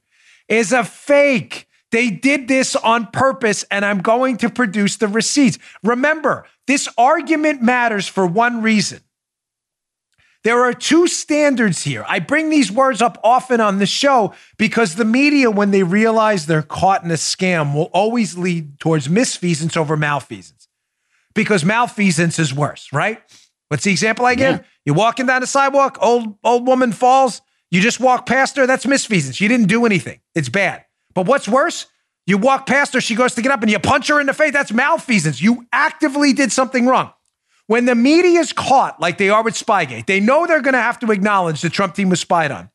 is a fake. They did this on purpose, and I'm going to produce the receipts. Remember, this argument matters for one reason. There are two standards here. I bring these words up often on the show because the media, when they realize they're caught in a scam, will always lead towards misfeasance over malfeasance because malfeasance is worse, right? What's the example I give? Yeah. You're walking down the sidewalk, old old woman falls, you just walk past her, that's misfeasance. You didn't do anything. It's bad. But what's worse? You walk past her, she goes to get up and you punch her in the face. That's malfeasance. You actively did something wrong. When the media is caught, like they are with Spygate, they know they're going to have to acknowledge the Trump team was spied on.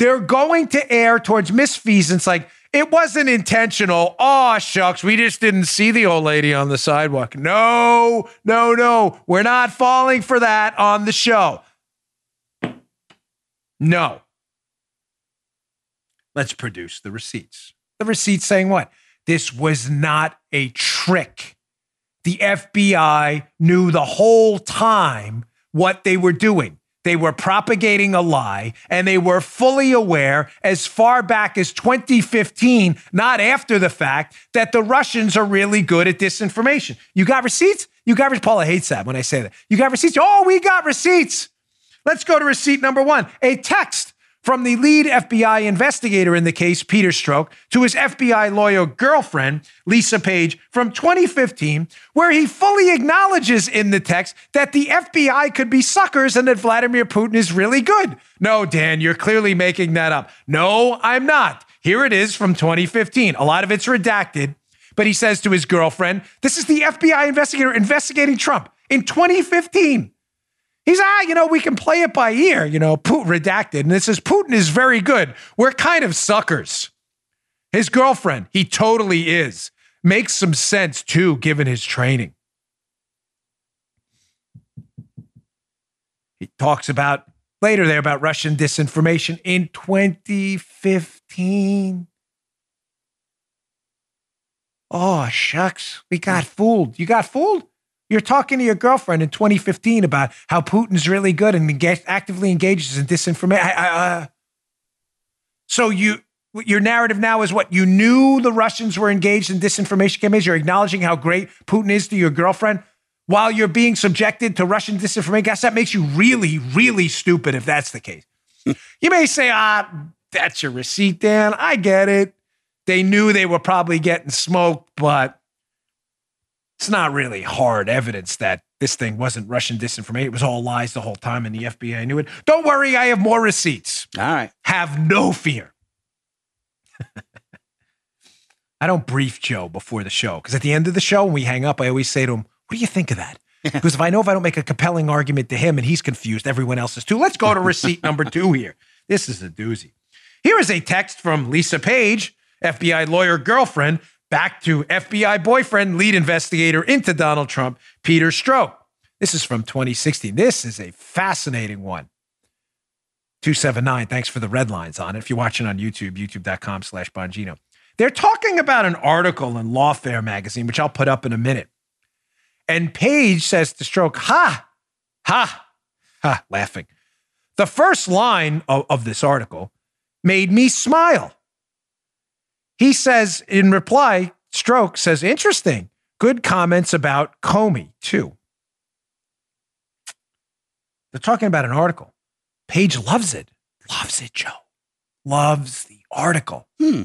They're going to err towards misfeasance like, it wasn't intentional. Oh, shucks. We just didn't see the old lady on the sidewalk. No, no, no. We're not falling for that on the show. No. Let's produce the receipts. The receipts saying what? This was not a trick. The FBI knew the whole time what they were doing. They were propagating a lie and they were fully aware as far back as 2015, not after the fact, that the Russians are really good at disinformation. You got receipts? You got receipts. Paula hates that when I say that. You got receipts? Oh, we got receipts. Let's go to receipt number one a text from the lead FBI investigator in the case, Peter Strzok, to his FBI lawyer girlfriend, Lisa Page, from 2015, where he fully acknowledges in the text that the FBI could be suckers and that Vladimir Putin is really good. No, Dan, you're clearly making that up. No, I'm not. Here it is from 2015. A lot of it's redacted, but he says to his girlfriend, This is the FBI investigator investigating Trump in 2015. He's, ah, you know, we can play it by ear, you know, Putin redacted. And it says Putin is very good. We're kind of suckers. His girlfriend, he totally is. Makes some sense too, given his training. He talks about later there about Russian disinformation in 2015. Oh, shucks. We got fooled. You got fooled? You're talking to your girlfriend in 2015 about how Putin's really good and engage, actively engages in disinformation. Uh, so you, your narrative now is what you knew the Russians were engaged in disinformation campaigns. You're acknowledging how great Putin is to your girlfriend while you're being subjected to Russian disinformation. Guess that makes you really, really stupid if that's the case. you may say, ah, that's your receipt, Dan. I get it. They knew they were probably getting smoked, but it's not really hard evidence that this thing wasn't Russian disinformation. It was all lies the whole time, and the FBI knew it. Don't worry, I have more receipts. All right. Have no fear. [laughs] I don't brief Joe before the show because at the end of the show, when we hang up, I always say to him, What do you think of that? [laughs] Because if I know if I don't make a compelling argument to him and he's confused, everyone else is too. Let's go to receipt number two here. This is a doozy. Here is a text from Lisa Page, FBI lawyer girlfriend, back to FBI boyfriend, lead investigator into Donald Trump, Peter Strzok. This is from 2016. This is a fascinating one. 279, thanks for the red lines on it. If you're watching on YouTube, youtube.com slash Bongino. They're talking about an article in Lawfare magazine, which I'll put up in a minute. And Page says to Strzok, ha, ha, ha, laughing. The first line of, of this article made me smile. He says in reply, Strzok says, interesting. Good comments about Comey, too. They're talking about an article. Page loves it. Loves it, Joe. Loves the article. Hmm.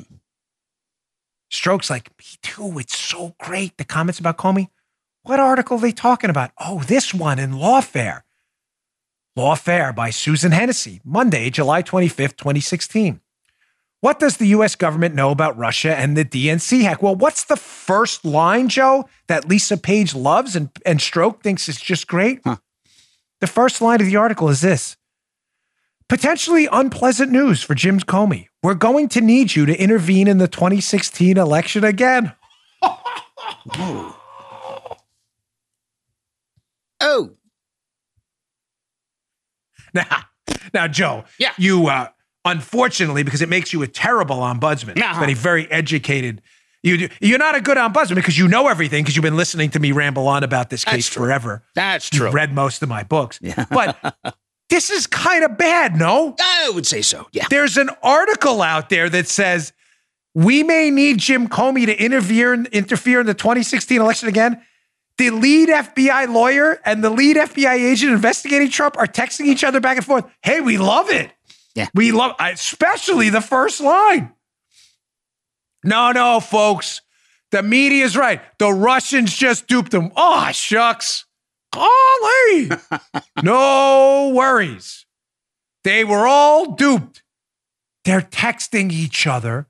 Strzok's like, me too. It's so great. The comments about Comey. What article are they talking about? Oh, this one in Lawfare. Lawfare by Susan Hennessy, Monday, July 25th, 2016. What does the US government know about Russia and the DNC hack? Well, what's the first line, Joe, that Lisa Page loves and, and Strzok thinks is just great? Huh. The first line of the article is this Potentially unpleasant news for Jim Comey. We're going to need you to intervene in the 2016 election again. oh. [laughs] Oh. Now, now, Joe. Yeah. You uh, unfortunately, because it makes you a terrible ombudsman. Uh-huh. But a very educated. You, you're not a good ombudsman because you know everything because you've been listening to me ramble on about this That's case true. forever. That's true. You've read most of my books. Yeah. But [laughs] this is kind of bad, no? I would say so. Yeah. There's an article out there that says we may need Jim Comey to interfere interfere in the 2016 election again. The lead FBI lawyer and the lead FBI agent investigating Trump are texting each other back and forth. Hey, we love it. Yeah. We love, especially the first line. No, no, folks. The media's right. The Russians just duped them. Oh, shucks. Golly. [laughs] no worries. They were all duped. They're texting each other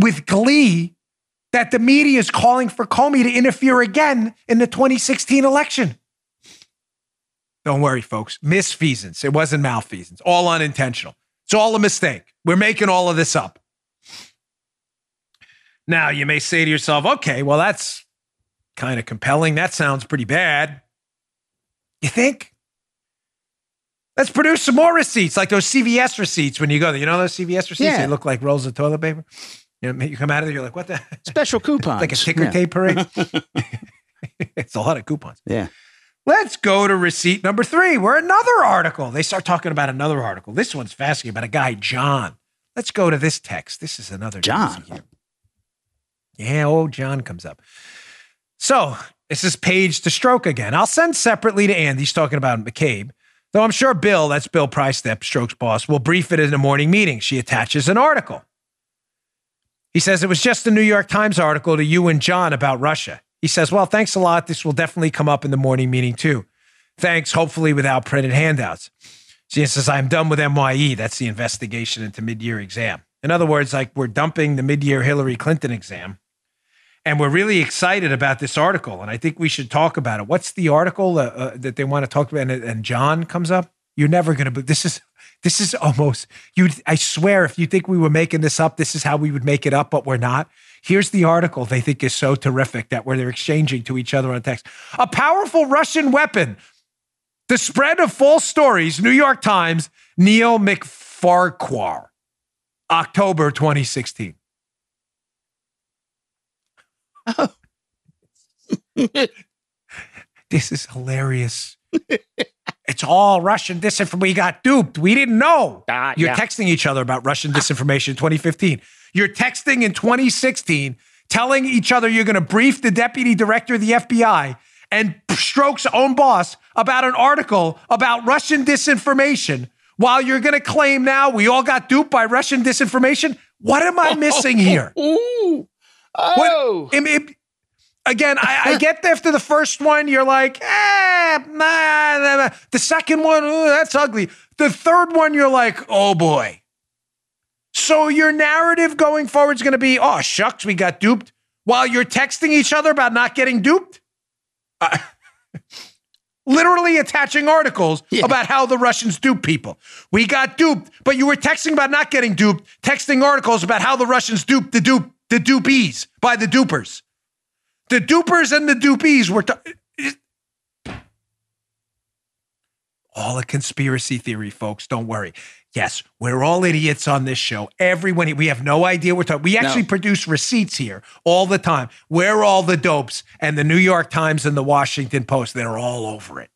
with glee that the media is calling for Comey to interfere again in the 2016 election. Don't worry, folks. Misfeasance. It wasn't malfeasance. All unintentional. It's all a mistake. We're making all of this up. Now, you may say to yourself, okay, well, that's kind of compelling. That sounds pretty bad. You think? Let's produce some more receipts, like those CVS receipts when you go there. You know those CVS receipts? Yeah. They look like rolls of toilet paper. You, know, you come out of there, you're like, what the? Special [laughs] coupons. like a ticker yeah. tape parade. [laughs] [laughs] it's a lot of coupons. Yeah. Let's go to receipt number three, where another article, they start talking about another article. This one's fascinating about a guy, John. Let's go to this text. This is another John. Yeah, old John comes up. So this is page to Strzok again. I'll send separately to Andy. He's talking about McCabe. Though I'm sure Bill, that's Bill Price, Priestap, Strzok's boss, will brief it in a morning meeting. She attaches an article. He says it was just a New York Times article to you and John about Russia. He says, Well, thanks a lot. This will definitely come up in the morning meeting too. Thanks, hopefully without printed handouts. She says, I'm done with MYE. That's the investigation into mid year exam. In other words, like we're dumping the mid year Hillary Clinton exam. And we're really excited about this article. And I think we should talk about it. What's the article uh, uh, that they want to talk about? And, and John comes up. You're never going to, this is, this is almost, you, I swear, if you think we were making this up, this is how we would make it up, but we're not. Here's the article they think is so terrific that where they're exchanging to each other on text. A powerful Russian weapon. The spread of false stories, New York Times, Neil MacFarquhar, October 2016. Oh. [laughs] this is hilarious. it's all Russian disinformation. We got duped. We didn't know. Uh, You're yeah. texting each other about Russian disinformation in 2015. You're texting in 2016, telling each other you're going to brief the deputy director of the FBI and Strzok's own boss about an article about Russian disinformation while you're going to claim now we all got duped by Russian disinformation. What am I [laughs] missing here? Ooh. Oh. What, it, it, again, I, I, get after the first one, you're like, eh, nah, nah, nah. The second one, ooh, that's ugly. The third one, you're like, oh boy. So your narrative going forward is going to be, oh, shucks, we got duped while you're texting each other about not getting duped? Uh, [laughs] literally attaching articles yeah. about how the Russians dupe people. We got duped, but you were texting about not getting duped, texting articles about how the Russians duped the dupe, the dupees by the dupers. The dupers and the dupees were. T- all a conspiracy theory, folks. Don't worry. Yes, we're all idiots on this show. Everyone, we have no idea we're talking. We actually no. produce receipts here all the time. We're all the dopes, and the New York Times and the Washington Post, they're all over it.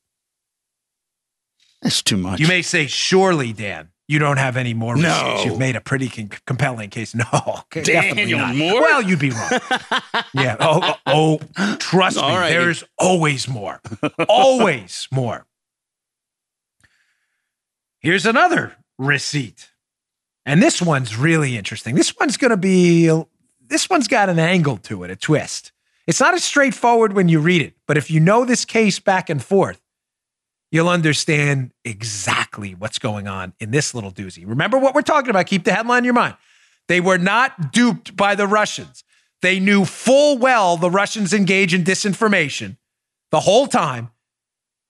That's too much. You may say, surely, Dan, you don't have any more receipts. No. You've made a pretty con- compelling case. [laughs] No, okay, Daniel not. Well, you'd be wrong. yeah. Oh, oh, oh trust [laughs] me, there's always more. always more. Here's another receipt. And this one's really interesting. This one's going to be, this one's got an angle to it, a twist. It's not as straightforward when you read it, but if you know this case back and forth, you'll understand exactly what's going on in this little doozy. Remember what we're talking about. Keep the headline in your mind. They were not duped by the Russians. They knew full well the Russians engage in disinformation the whole time.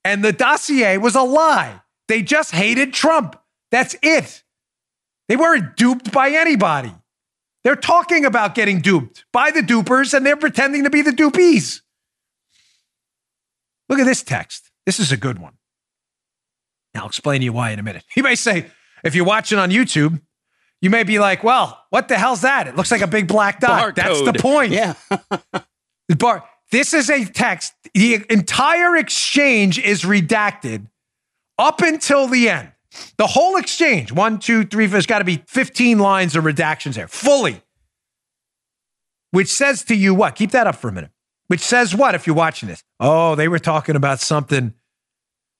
And the dossier was a lie. They just hated Trump. That's it. They weren't duped by anybody. They're talking about getting duped by the dupers and they're pretending to be the dupies. Look at this text. This is a good one. I'll explain to you why in a minute. [laughs] You may say, if you're watching on YouTube, you may be like, well, what the hell's that? It looks like a big black dot. Barcode. That's the point. Yeah. [laughs] Bar- this is a text. The entire exchange is redacted up until the end. The whole exchange, one, two, three, there's got to be 15 lines of redactions there, fully. Which says to you what? Keep that up for a minute. Which says what if you're watching this? Oh, they were talking about something,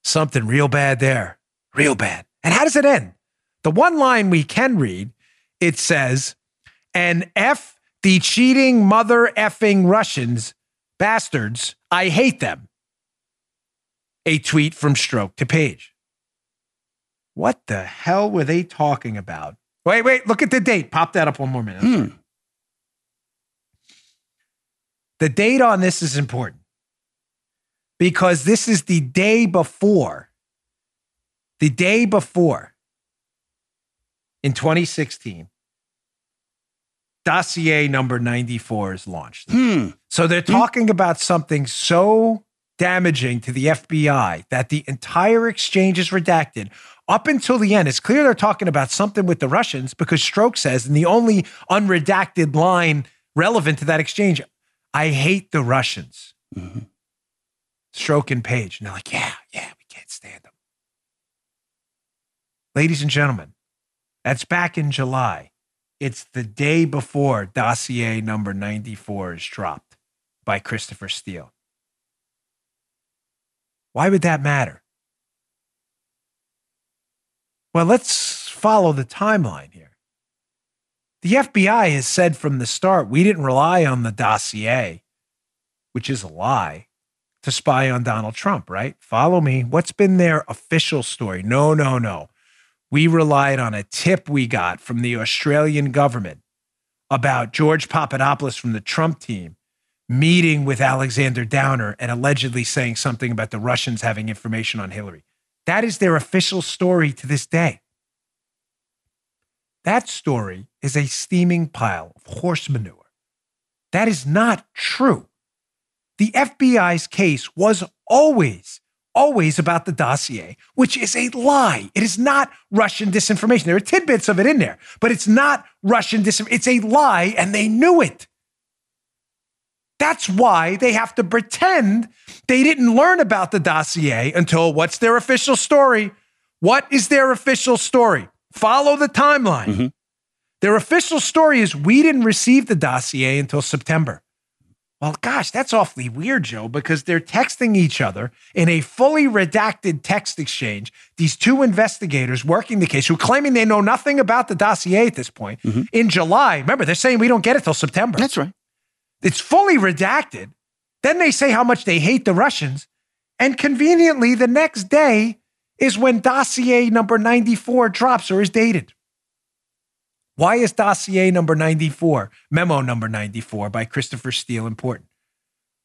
something real bad there. Real bad. And how does it end? The one line we can read, it says, and F the cheating mother effing Russians, bastards, I hate them. A tweet from Strzok to Page. What the hell were they talking about? Wait, wait, look at the date. Pop that up one more minute. Hmm. The date on this is important because this is the day before, the day before in 2016, dossier number 94 is launched. Hmm. So they're talking about something so damaging to the FBI that the entire exchange is redacted up until the end, it's clear they're talking about something with the Russians because Strzok says, and the only unredacted line relevant to that exchange, I hate the Russians. Mm-hmm. Strzok and Page. And they're like, yeah, yeah, we can't stand them. Ladies and gentlemen, that's back in July. It's the day before dossier number 94 is dropped by Christopher Steele. Why would that matter? Well, let's follow the timeline here. The FBI has said from the start we didn't rely on the dossier, which is a lie, to spy on Donald Trump, right? Follow me. What's been their official story? No, no, no. We relied on a tip we got from the Australian government about George Papadopoulos from the Trump team meeting with Alexander Downer and allegedly saying something about the Russians having information on Hillary. That is their official story to this day. That story is a steaming pile of horse manure. That is not true. The FBI's case was always, always about the dossier, which is a lie. It is not Russian disinformation. There are tidbits of it in there, but it's not Russian disinformation. It's a lie, and they knew it. That's why they have to pretend they didn't learn about the dossier until what's their official story? What is their official story? Follow the timeline. Mm-hmm. Their official story is we didn't receive the dossier until September. Well, gosh, that's awfully weird, Joe, because they're texting each other in a fully redacted text exchange. These two investigators working the case who are claiming they know nothing about the dossier at this point mm-hmm. in July. Remember, they're saying we don't get it till September. That's right. It's fully redacted. Then they say how much they hate the Russians. And conveniently, the next day is when dossier number 94 drops or is dated. Why is dossier number 94, memo number 94 by Christopher Steele important?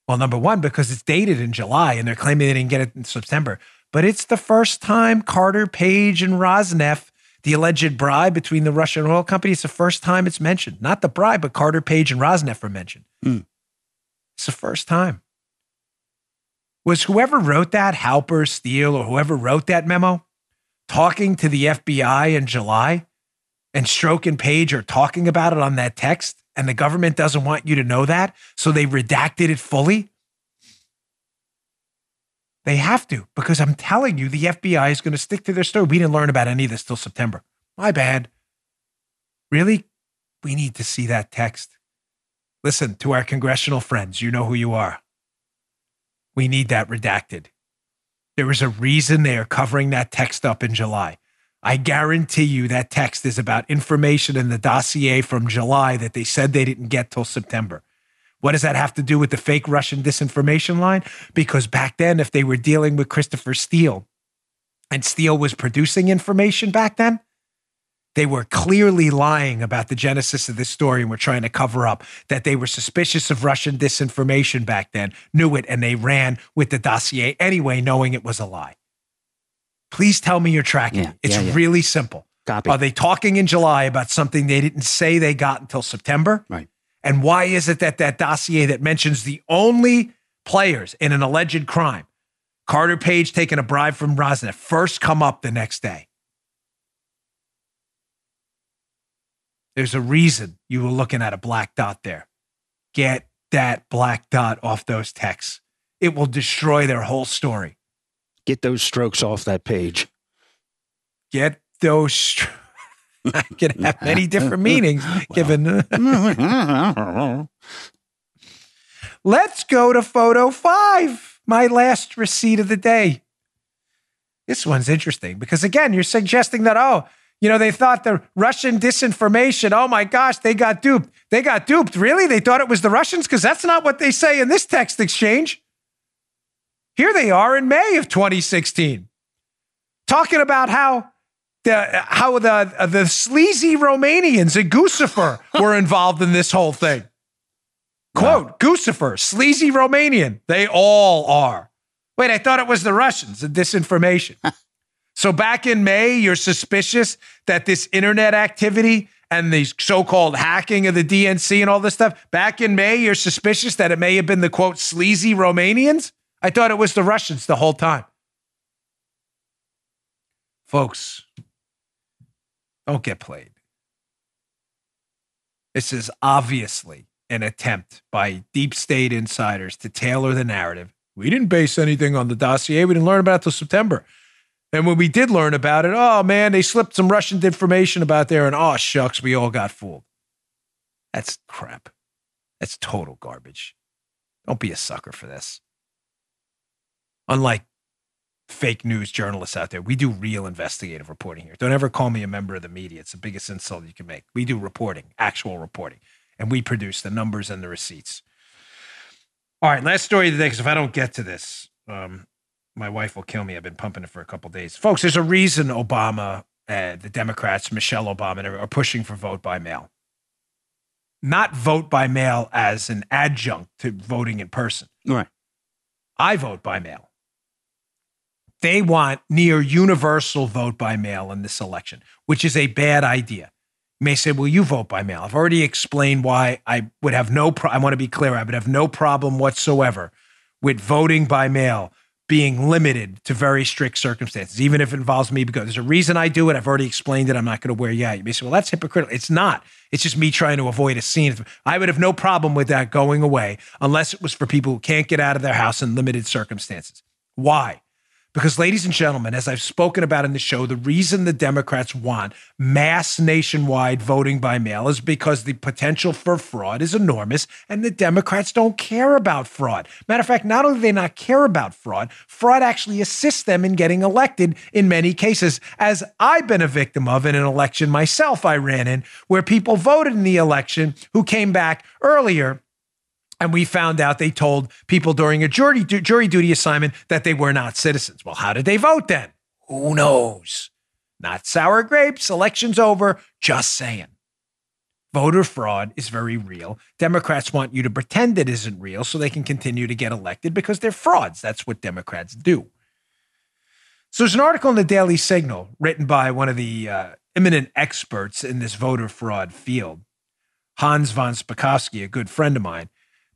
Well, number one, because it's dated in July and they're claiming they didn't get it in September. But it's the first time Carter Page and Rosneft, the alleged bribe between the Russian oil company, it's the first time it's mentioned. Not the bribe, but Carter Page and Rosneft are mentioned. Mm. It's the first time. Was whoever wrote that, Halper, Steele, or whoever wrote that memo, talking to the FBI in July? and Strzok and Page are talking about it on that text, and the government doesn't want you to know that, so they redacted it fully. They have to, because I'm telling you, the FBI is going to stick to their story. We didn't learn about any of this till September. My bad. Really? We need to see that text. Listen to our congressional friends. You know who you are. We need that redacted. There is a reason they are covering that text up in July. I guarantee you that text is about information in the dossier from July that they said they didn't get till September. What does that have to do with the fake Russian disinformation line? Because back then, if they were dealing with Christopher Steele and Steele was producing information back then, they were clearly lying about the genesis of this story and were trying to cover up that they were suspicious of Russian disinformation back then, knew it, and they ran with the dossier anyway, knowing it was a lie. Please tell me you're tracking. Yeah, it's yeah, yeah. really simple. Copy. Are they talking in July about something they didn't say they got until September? Right. And why is it that that dossier that mentions the only players in an alleged crime, Carter Page taking a bribe from Rosneft, first come up the next day? There's a reason you were looking at a black dot there. Get that black dot off those texts. It will destroy their whole story. Get those strokes off that page. Get those. Stro- I [laughs] can have many different meanings [laughs] given. [laughs] Let's go to photo five, my last receipt of the day. This one's interesting because, again, you're suggesting that, oh, you know, they thought the Russian disinformation, oh my gosh, they got duped. They got duped. Really? They thought it was the Russians? Because that's not what they say in this text exchange. Here they are in May of 2016, talking about how the how the the sleazy Romanians at Guccifer were involved in this whole thing. Quote, wow. Guccifer, sleazy Romanian. They all are. Wait, I thought it was the Russians, the disinformation. [laughs] so back in May, you're suspicious that this internet activity and the so-called hacking of the DNC and all this stuff. Back in May, you're suspicious that it may have been the quote sleazy Romanians. I thought it was the Russians the whole time. Folks, don't get played. This is obviously an attempt by deep state insiders to tailor the narrative We didn't base anything on the dossier. We didn't learn about it till September. And when we did learn about it, oh man, they slipped some Russian information about there, and oh shucks, we all got fooled. That's crap. That's total garbage. Don't be a sucker for this. Unlike fake news journalists out there, we do real investigative reporting here. Don't ever call me a member of the media. It's the biggest insult you can make. We do reporting, actual reporting, and we produce the numbers and the receipts. All right, last story of the day, because if I don't get to this, um, my wife will kill me. I've been pumping it for a couple days. Folks, there's a reason Obama, uh, the Democrats, Michelle Obama, are pushing for vote by mail. Not vote by mail as an adjunct to voting in person. Right. I vote by mail. They want near universal vote by mail in this election, which is a bad idea. You may say, well, you vote by mail. I've already explained why I would have no, pro- I want to be clear, I would have no problem whatsoever with voting by mail being limited to very strict circumstances, even if it involves me, because there's a reason I do it. I've already explained it. I'm not going to wear out. You may say, well, that's hypocritical. It's not. It's just me trying to avoid a scene. I would have no problem with that going away unless it was for people who can't get out of their house in limited circumstances. Why? Because, ladies and gentlemen, as I've spoken about in the show, the reason the Democrats want mass nationwide voting by mail is because the potential for fraud is enormous, and the Democrats don't care about fraud. Matter of fact, not only do they not care about fraud, fraud actually assists them in getting elected in many cases, as I've been a victim of in an election myself I ran in, where people voted in the election who came back earlier and we found out they told people during a jury, jury duty assignment that they were not citizens. Well, how did they vote then? Who knows? Not sour grapes. Election's over. Just saying. Voter fraud is very real. Democrats want you to pretend it isn't real so they can continue to get elected because they're frauds. That's what Democrats do. So there's an article in the Daily Signal written by one of the uh, eminent experts in this voter fraud field, Hans von Spakovsky, a good friend of mine.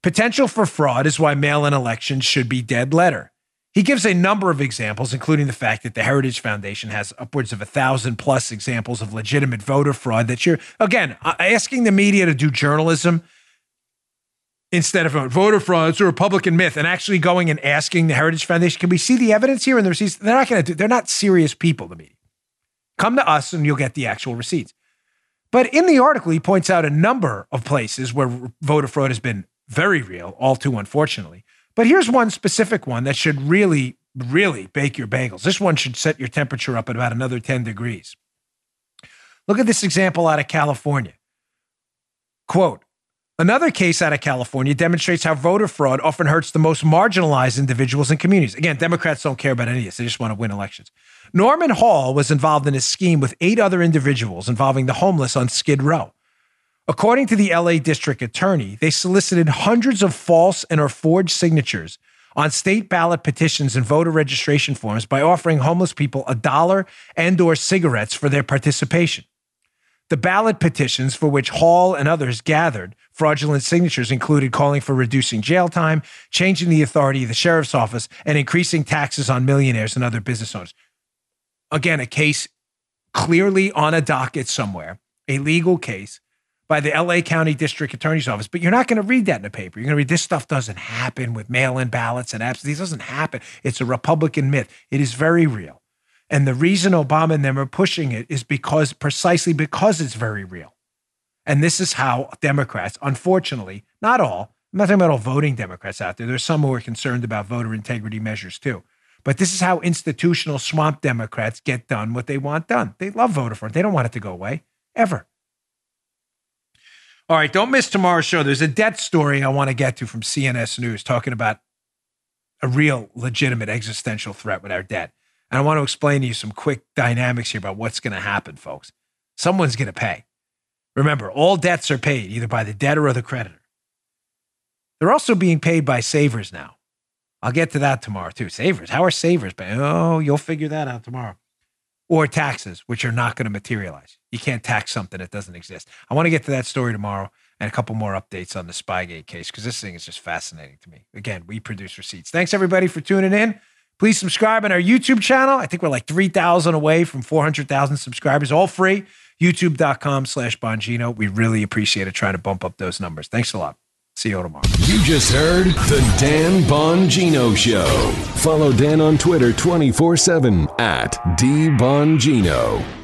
Potential for fraud is why mail in elections should be dead letter. He gives a number of examples, including the fact that the Heritage Foundation has upwards of a thousand plus examples of legitimate voter fraud. That you're, again, asking the media to do journalism instead of voter fraud. It's a Republican myth. And actually going and asking the Heritage Foundation, can we see the evidence here and the receipts? They're not going to do, they're not serious people, the media. Come to us and you'll get the actual receipts. But in the article, he points out a number of places where voter fraud has been very real, all too unfortunately. But here's one specific one that should really, really bake your bagels. This one should set your temperature up at about another 10 degrees. Look at this example out of California. Quote, Another case out of California demonstrates how voter fraud often hurts the most marginalized individuals and communities. Again, Democrats don't care about any of this. They just want to win elections. Norman Hall was involved in a scheme with eight other individuals involving the homeless on Skid Row. According to the LA district attorney, they solicited hundreds of false and or forged signatures on state ballot petitions and voter registration forms by offering homeless people a dollar and or cigarettes for their participation. The ballot petitions for which Hall and others gathered fraudulent signatures included calling for reducing jail time, changing the authority of the sheriff's office, and increasing taxes on millionaires and other business owners. Again, a case clearly on a docket somewhere, a legal case by the LA County District Attorney's Office, but you're not going to read that in the paper. You're going to read this stuff doesn't happen with mail in ballots and. This doesn't happen. It's a Republican myth. It is very real. And the reason Obama and them are pushing it is because precisely because it's very real. And this is how Democrats, unfortunately, not all, I'm not talking about all voting Democrats out there. There's some who are concerned about voter integrity measures too. But this is how institutional swamp Democrats get done what they want done. They love voter fraud. They don't want it to go away ever. All right, don't miss tomorrow's show. There's a debt story I want to get to from CNS News talking about a real legitimate existential threat with our debt. And I want to explain to you some quick dynamics here about what's going to happen, folks. Someone's going to pay. Remember, all debts are paid either by the debtor or the creditor. They're also being paid by savers now. I'll get to that tomorrow too. Savers. How are savers paying? Oh, you'll figure that out tomorrow or taxes, which are not going to materialize. You can't tax something that doesn't exist. I want to get to that story tomorrow and a couple more updates on the Spygate case because this thing is just fascinating to me. Again, we produce receipts. Thanks everybody for tuning in. Please subscribe on our YouTube channel. I think we're like 3,000 away from 400,000 subscribers, all free. YouTube.com slash Bongino. We really appreciate it trying to bump up those numbers. Thanks a lot. See you tomorrow. You just heard The Dan Bongino Show. Follow Dan on Twitter 24 7 at DBongino.